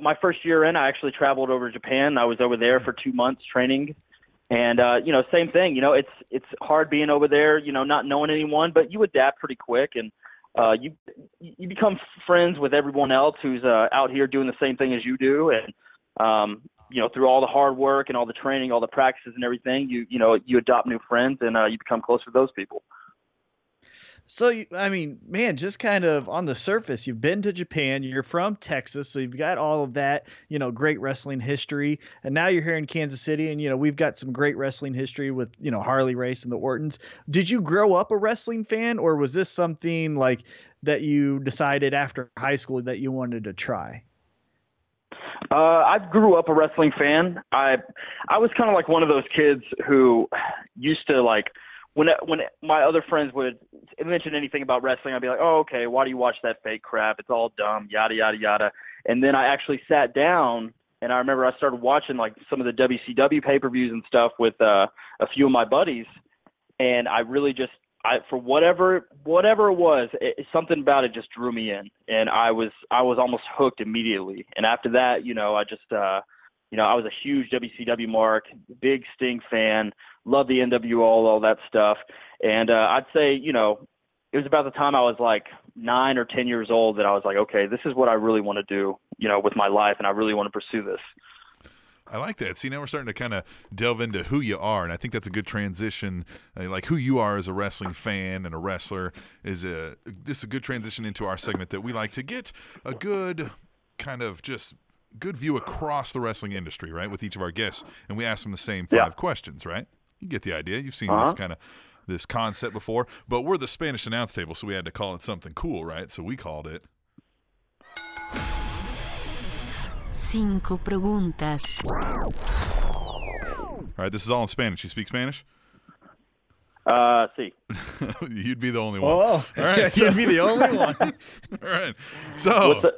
my first year in, I actually traveled over to Japan. I was over there for two months training And uh, you know, same thing. You know, it's it's hard being over there. You know, not knowing anyone, but you adapt pretty quick, and uh, you you become friends with everyone else who's uh, out here doing the same thing as you do, and um, you know, through all the hard work and all the training, all the practices and everything, you you know, you adopt new friends and uh, you become close with those people. So, I mean, man, just kind of on the surface, you've been to Japan, you're from Texas, so you've got all of that, you know, great wrestling history. And now you're here in Kansas City, and, you know, we've got some great wrestling history with, you know, Harley Race and the Ortons. Did you grow up a wrestling fan, or was this something like that you decided after high school that you wanted to try? Uh, I grew up a wrestling fan. I I was kind of like one of those kids who used to like when when my other friends would mention anything about wrestling, I'd be like, "Oh, okay. Why do you watch that fake crap? It's all dumb, yada yada yada." And then I actually sat down, and I remember I started watching like some of the WCW pay-per-views and stuff with uh, a few of my buddies, and I really just, I for whatever whatever it was, it, something about it just drew me in, and I was I was almost hooked immediately. And after that, you know, I just. uh you know, I was a huge WCW mark, big Sting fan, loved the NWO, all that stuff. And uh, I'd say, you know, it was about the time I was like nine or 10 years old that I was like, okay, this is what I really want to do, you know, with my life, and I really want to pursue this. I like that. See, now we're starting to kind of delve into who you are, and I think that's a good transition. Uh, like who you are as a wrestling fan and a wrestler is a this is a good transition into our segment that we like to get a good kind of just good view across the wrestling industry, right? With each of our guests, and we ask them the same five Yeah. questions, right? You get the idea. You've seen Uh-huh. this kind of this concept before, but we're the Spanish announce table, so we had to call it something cool, right? So we called it. Cinco preguntas. All right, this is all in Spanish. You speak Spanish? Uh, see. You'd be the only one. Oh, All right, so- you'd be the only one. All right. So, the,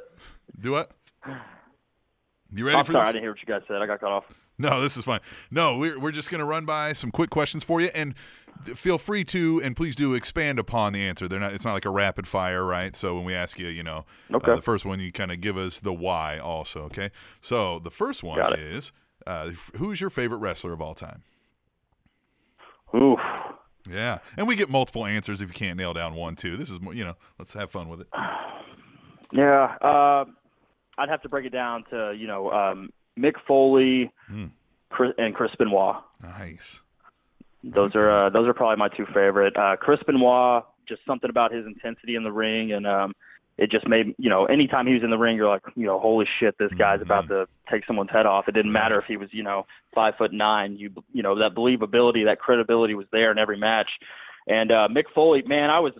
do what? You ready I'm for sorry, I this? didn't hear what you guys said. I got cut off. No, this is fine. No, we're, we're just going to run by some quick questions for you, and feel free to and please do expand upon the answer. They're not. It's not like a rapid fire, right? So when we ask you, you know, uh, Okay. the first one, you kind of give us the why, also. Okay. So the first one is uh, who's your favorite wrestler of all time? Oof. Yeah, and we get multiple answers if you can't nail down one, too. This is, you know, let's have fun with it. Yeah. Uh, I'd have to break it down to, you know, um, Mick Foley. Chris, and Chris Benoit. Nice. Those are uh, those are probably my two favorite. Uh, Chris Benoit, just something about his intensity in the ring, and um, it just made you know anytime he was in the ring, you're like, you know, holy shit, this guy's about to take someone's head off. It didn't matter if he was you know five foot nine. You you know that believability, that credibility was there in every match. And uh, Mick Foley, man, I was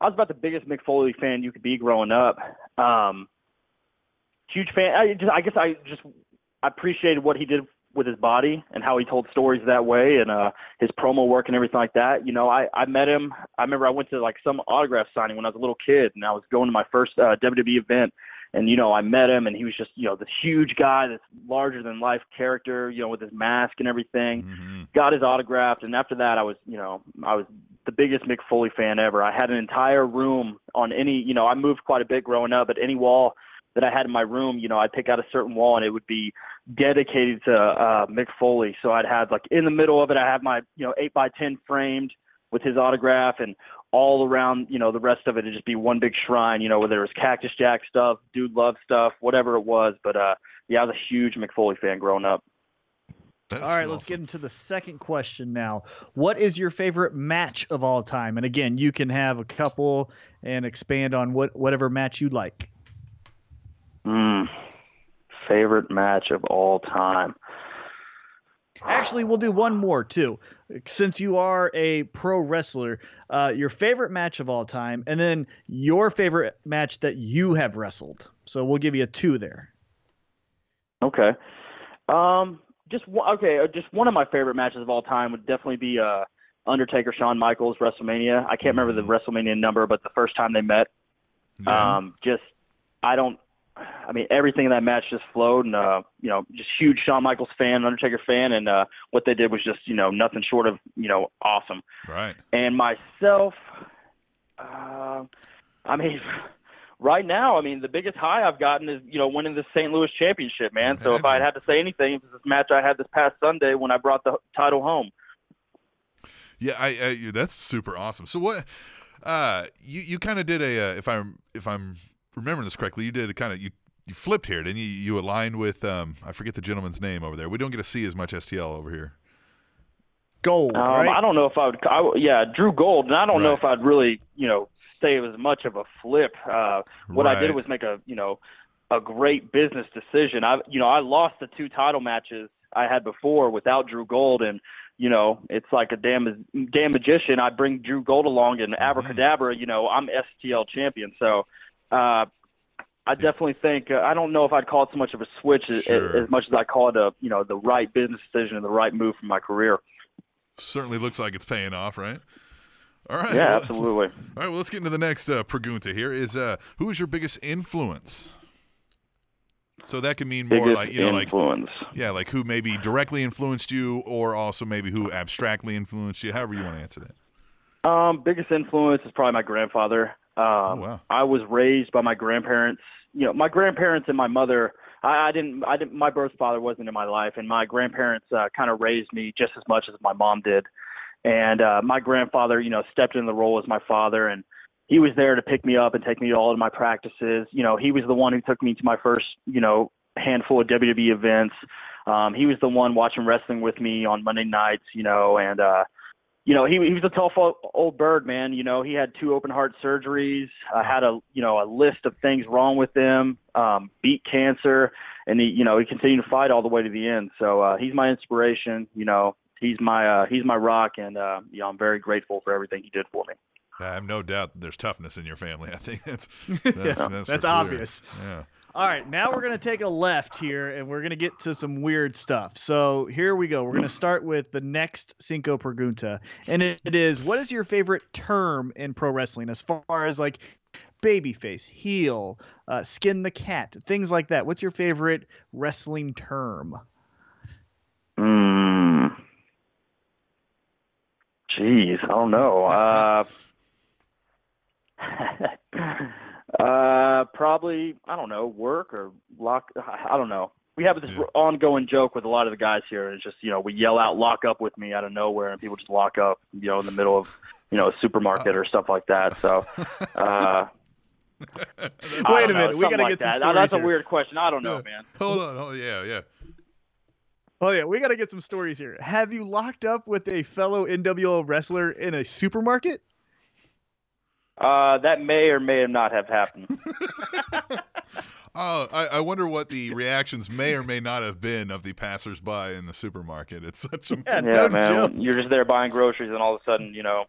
I was about the biggest Mick Foley fan you could be growing up. Um, huge fan. I just I guess I just I appreciated what he did with his body and how he told stories that way and uh his promo work and everything like that. You know, I I met him. I remember I went to like some autograph signing when I was a little kid and I was going to my first uh, WWE event and you know, I met him and he was just, you know, this huge guy, this larger than life character, you know, with his mask and everything. hmm Got his autographed and after that I was, you know, I was the biggest Mick Foley fan ever. I had an entire room on any, you know, I moved quite a bit growing up, but any wall that I had in my room, you know, I'd pick out a certain wall and it would be dedicated to uh, Mick Foley. So I'd have like in the middle of it, I have my, you know, eight by 10 framed with his autograph and all around, you know, the rest of it would just be one big shrine, you know, whether it was Cactus Jack stuff, Dude Love stuff, whatever it was. But uh, yeah, I was a huge Mick Foley fan growing up. That's All right, let's get into the second question now. What is your favorite match of all time? And again, you can have a couple and expand on what whatever match you like. Mm, favorite match of all time. Actually, we'll do one more too. Since you are a pro wrestler, uh, your favorite match of all time, and then your favorite match that you have wrestled. So we'll give you a two there. Okay. Um, just one, okay, uh, just one of my favorite matches of all time would definitely be uh, Undertaker Shawn Michaels WrestleMania. I can't remember the WrestleMania number, but the first time they met, Yeah. um, just I don't. I mean, everything in that match just flowed, and uh, you know, just huge Shawn Michaels fan, Undertaker fan, and uh, what they did was just you know nothing short of you know awesome. right. And myself, uh, I mean, right now, I mean, the biggest high I've gotten is you know winning the St. Louis championship, man. So if I had to say anything, it was this match I had this past Sunday when I brought the title home. Yeah, I, I that's super awesome. So what? Uh, you you kind of did a uh, if I'm if I'm remembering this correctly, you did a kind of you you flipped here, didn't you? You aligned with um I forget the gentleman's name over there. We don't get to see as much STL over here. Gold, Um, right? I don't know if I would. I, w- yeah, Drew Gold, and I don't know if I'd really, you know, say it was much of a flip. Uh, what I did was make a, you know, a great business decision. I, you know, I lost the two title matches I had before without Drew Gold, and you know, it's like a damn damn magician. I bring Drew Gold along, and Mm-hmm. abracadabra, you know, I'm STL champion. So. Uh, I definitely think uh, I don't know if I'd call it so much of a switch as, Sure. as much as I call it a you know the right business decision and the right move for my career. Certainly looks like it's paying off, right? All right. Yeah, well- absolutely. All right, well, let's get into the next uh, pregunta here. Is uh, who is your biggest influence? So that can mean more biggest like you know, like influence. yeah, like who maybe directly influenced you, or also maybe who abstractly influenced you. However you want to answer that. Um, biggest influence is probably my grandfather. Um, Oh, wow. I was raised by my grandparents. You know, my grandparents and my mother. I, I didn't. I didn't. My birth father wasn't in my life, and my grandparents uh, kind of raised me just as much as my mom did. And uh, my grandfather, you know, stepped in the role as my father, and he was there to pick me up and take me to all of my practices. You know, he was the one who took me to my first, you know, handful of WWE events. Um, he was the one watching wrestling with me on Monday nights, you know, and uh, you know, he he was a tough o- old bird, man. You know, he had two open heart surgeries, uh, had a you know a list of things wrong with him, um, beat cancer, and he you know he continued to fight all the way to the end. So uh, he's my inspiration. You know, he's my uh, he's my rock, and uh, you know I'm very grateful for everything he did for me. I have no doubt there's toughness in your family. I think that's that's, Yeah, that's, for that's clear. obvious. Yeah. All right, now we're going to take a left here and we're going to get to some weird stuff. So here we go. We're going to start with the next Cinco Pregunta. And it, it is what is your favorite term in pro wrestling as far as like babyface, heel, uh, skin the cat, things like that? What's your favorite wrestling term? Mm. Jeez, I don't know. Uh, uh, probably I don't know. Work or lock. I I don't know. We have this Yeah. ongoing joke with a lot of the guys here. and It's just you know we yell out "lock up with me" out of nowhere, and people just lock up. You know, in the middle of you know a supermarket or stuff like that. So. Uh, Wait a don't know, minute, we gotta like get some stories That's a weird question. I don't know, Yeah. man. Hold on. Oh yeah, yeah. Oh yeah, we got to get some stories here. Have you locked up with a fellow NWL wrestler in a supermarket? Uh, that may or may not have happened. Oh, I, I wonder what the reactions may or may not have been of the passersby in the supermarket. It's such a Yeah, Yeah, man. joke. You're just there buying groceries, and all of a sudden, you know,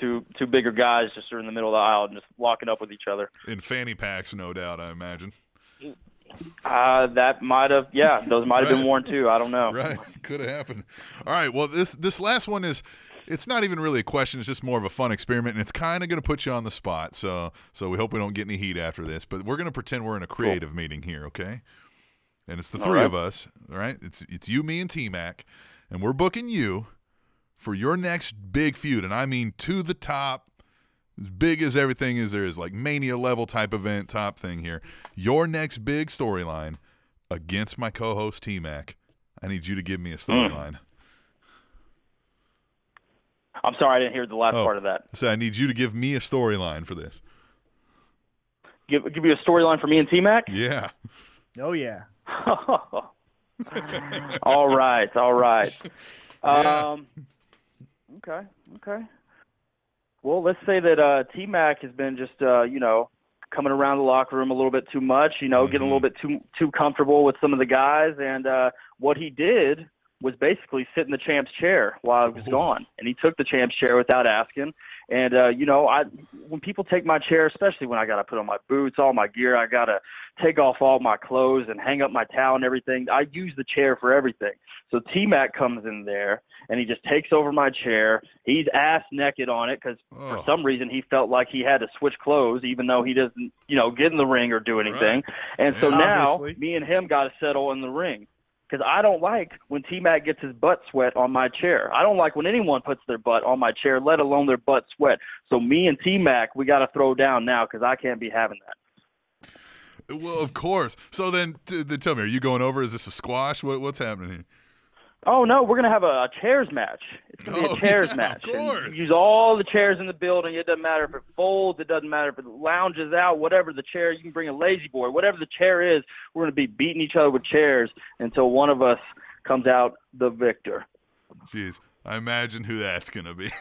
two two bigger guys just are in the middle of the aisle and just locking up with each other. in fanny packs, no doubt. I imagine. Uh, that might have, yeah, those might have Right. been worn too. I don't know. Right, could have happened. All right, well this this last one is it's not even really a question, it's just more of a fun experiment and it's kind of going to put you on the spot. So so we hope we don't get any heat after this, but we're going to pretend we're in a creative meeting here, okay? And it's the All three right. of us, all right? It's it's you, me and T-Mac, and we're booking you for your next big feud and I mean to the top as big as everything is there is like mania level type event top thing here. Your next big storyline against my co-host T-Mac. I need you to give me a hmm. storyline. I'm sorry, I didn't hear the last Oh. part of that. So I need you to give me a storyline for this. Give give you a storyline for me and T Mac. Yeah. Oh yeah. all right, all right. Yeah. Um, okay, okay. Well, let's say that uh, T Mac has been just uh, you know coming around the locker room a little bit too much. You know, getting a little bit too too comfortable with some of the guys, and uh, what he did was basically sit in the champ's chair while I was gone, and he took the champ's chair without asking. And uh, you know, I when people take my chair, especially when I got to put on my boots, all my gear, I got to take off all my clothes and hang up my towel and everything. I use the chair for everything. So T Mac comes in there and he just takes over my chair. He's ass naked on it because Oh. for some reason he felt like he had to switch clothes, even though he doesn't, you know, get in the ring or do anything. And so now me and him got to settle in the ring. Because I don't like when T Mac gets his butt sweat on my chair. I don't like when anyone puts their butt on my chair, let alone their butt sweat. So me and T Mac, we got to throw down now because I can't be having that. Well, of course. So then, t- tell me, are you going over? Is this a squash? What, what's happening here? Oh no, we're gonna have a, a chairs match. It's gonna be Oh, a chairs yeah, of match. and course. use all the chairs in the building. It doesn't matter if it folds. It doesn't matter if it lounges out. Whatever the chair, you can bring a lazy boy. Whatever the chair is, we're gonna be beating each other with chairs until one of us comes out the victor. Jeez, I imagine who that's gonna be.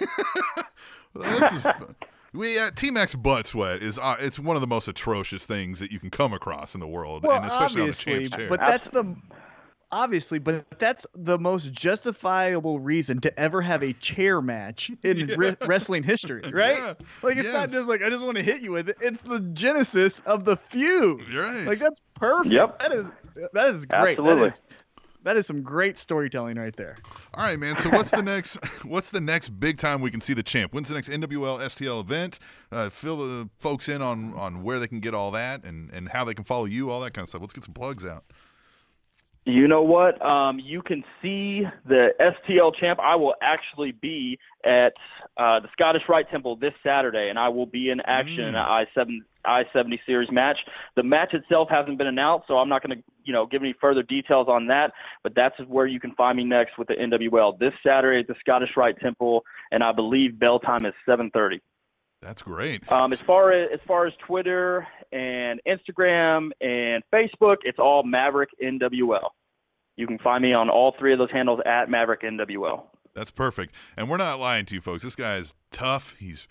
Well, this is fun. We uh, T Max butt sweat is uh, it's one of the most atrocious things that you can come across in the world, Well, and especially on the champ's chair. but that's the obviously, but that's the most justifiable reason to ever have a chair match in re- wrestling history, right? Yeah, Like it's not just like I just want to hit you with it. It's the genesis of the feud. Right. Like that's perfect. Yep. That is that is great. Absolutely. That is, that is some great storytelling right there. All right, man. So what's the next? What's the next big time we can see the champ? When's the next NWL STL event? Uh, fill the folks in on on where they can get all that and and how they can follow you, all that kind of stuff. Let's get some plugs out. You know what? Um, you can see the STL champ. I will actually be at uh, the Scottish Rite Temple this Saturday, and I will be in action in an I seven I seventy series match. The match itself hasn't been announced, so I'm not going to you know give any further details on that. But that's where you can find me next with the NWL this Saturday at the Scottish Rite Temple, and I believe bell time is seven thirty. That's great. Um, as far as as far as Twitter and Instagram and Facebook, it's all Maverick NWL. You can find me on all three of those handles at Maverick NWL. That's perfect. And we're not lying to you folks. This guy is tough. He's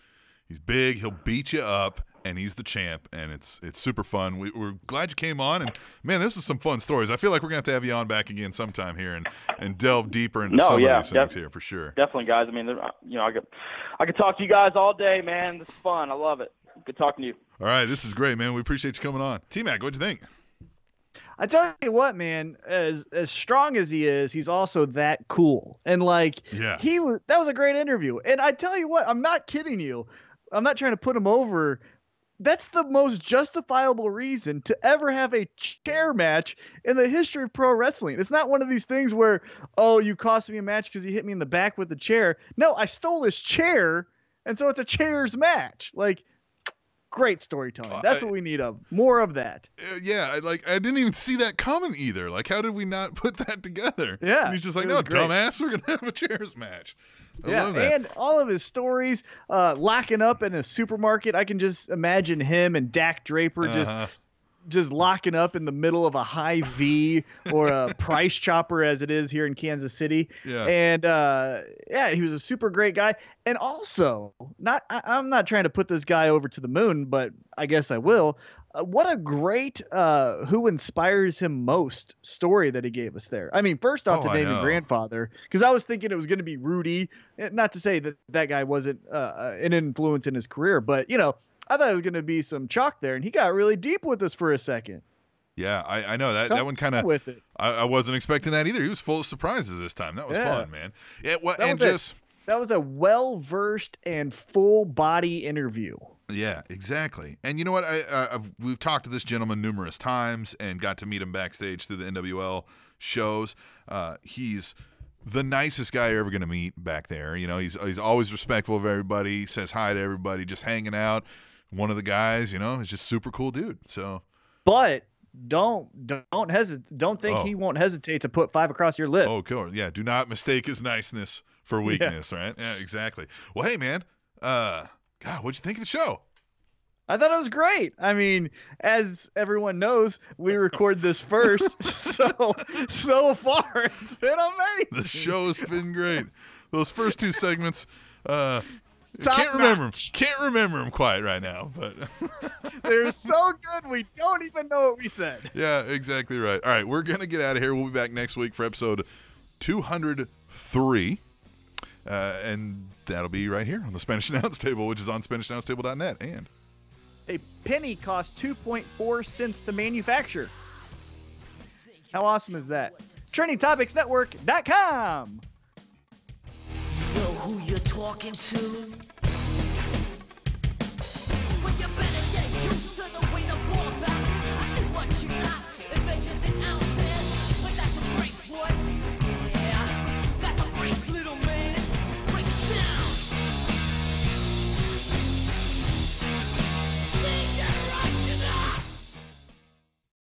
he's big. He'll beat you up, and he's the champ. And it's it's super fun. We, we're glad you came on. And man, this is some fun stories. I feel like we're gonna have to have you on back again sometime here and and delve deeper into No, some yeah, of these things def- here for sure. Definitely, guys. I mean, you know, I could I could talk to you guys all day, man. This is fun. I love it. Good talking to you. All right, this is great, man. We appreciate you coming on. T Mac, what'd you think? I tell you what, man, as as strong as he is, he's also that cool. And like Yeah. he was that was a great interview. And I tell you what, I'm not kidding you. I'm not trying to put him over. That's the most justifiable reason to ever have a chair match in the history of pro wrestling. It's not one of these things where, oh, you cost me a match because you hit me in the back with the chair. No, I stole his chair, and so it's a chairs match. Like, great storytelling. That's what we need of more of that. Uh, yeah, I, like I didn't even see that coming either. Like, how did we not put that together? Yeah, and he's just like, no, great. dumbass, we're gonna have a chairs match. I yeah, and all of his stories, uh, locking up in a supermarket. I can just imagine him and Dak Draper just Uh-huh. just locking up in the middle of a Hy-Vee or a price chopper as it is here in Kansas City. Yeah. And uh, yeah, he was a super great guy. And also, not I, I'm not trying to put this guy over to the moon, but I guess I will. Uh, what a great uh, who inspires him most story that he gave us there. I mean, first off, Oh, to I name grandfather, because I was thinking it was going to be Rudy. Eh, Not to say that that guy wasn't uh, uh, an influence in his career, but you know, I thought it was going to be some chalk there, and he got really deep with us for a second. Yeah, I, I know that that one kind of. with it. I, I wasn't expecting that either. He was full of surprises this time. That was Yeah. fun, man. Yeah, what and just That was a well versed and full body interview. Yeah, exactly. And you know what? I, I've, we've talked to this gentleman numerous times and got to meet him backstage through the NWL shows. Uh, he's the nicest guy you're ever going to meet back there. You know, he's he's always respectful of everybody. Says hi to everybody. Just hanging out. One of the guys, you know, is just super cool dude. So But don't don't hesitate. Don't think Oh. he won't hesitate to put five across your lip. Oh, cool. Yeah, do not mistake his niceness for weakness, right? Yeah, exactly. Well, hey, man. Uh, God, what'd you think of the show? I thought it was great. I mean, as everyone knows, we record this first, so so far it's been amazing. The show's been great. Those first two segments, uh, Top can't remember them. Can't remember them quite right now, but They're so good we don't even know what we said. yeah, exactly right. All right, we're gonna get out of here. We'll be back next week for episode 203. Uh, and that'll be right here on the Spanish Announce Table, which is on SpanishAnnounceTable.net. And A penny costs 2.4 cents to manufacture. How awesome is that? TrendingTopicsNetwork.com. Know who you're talking to?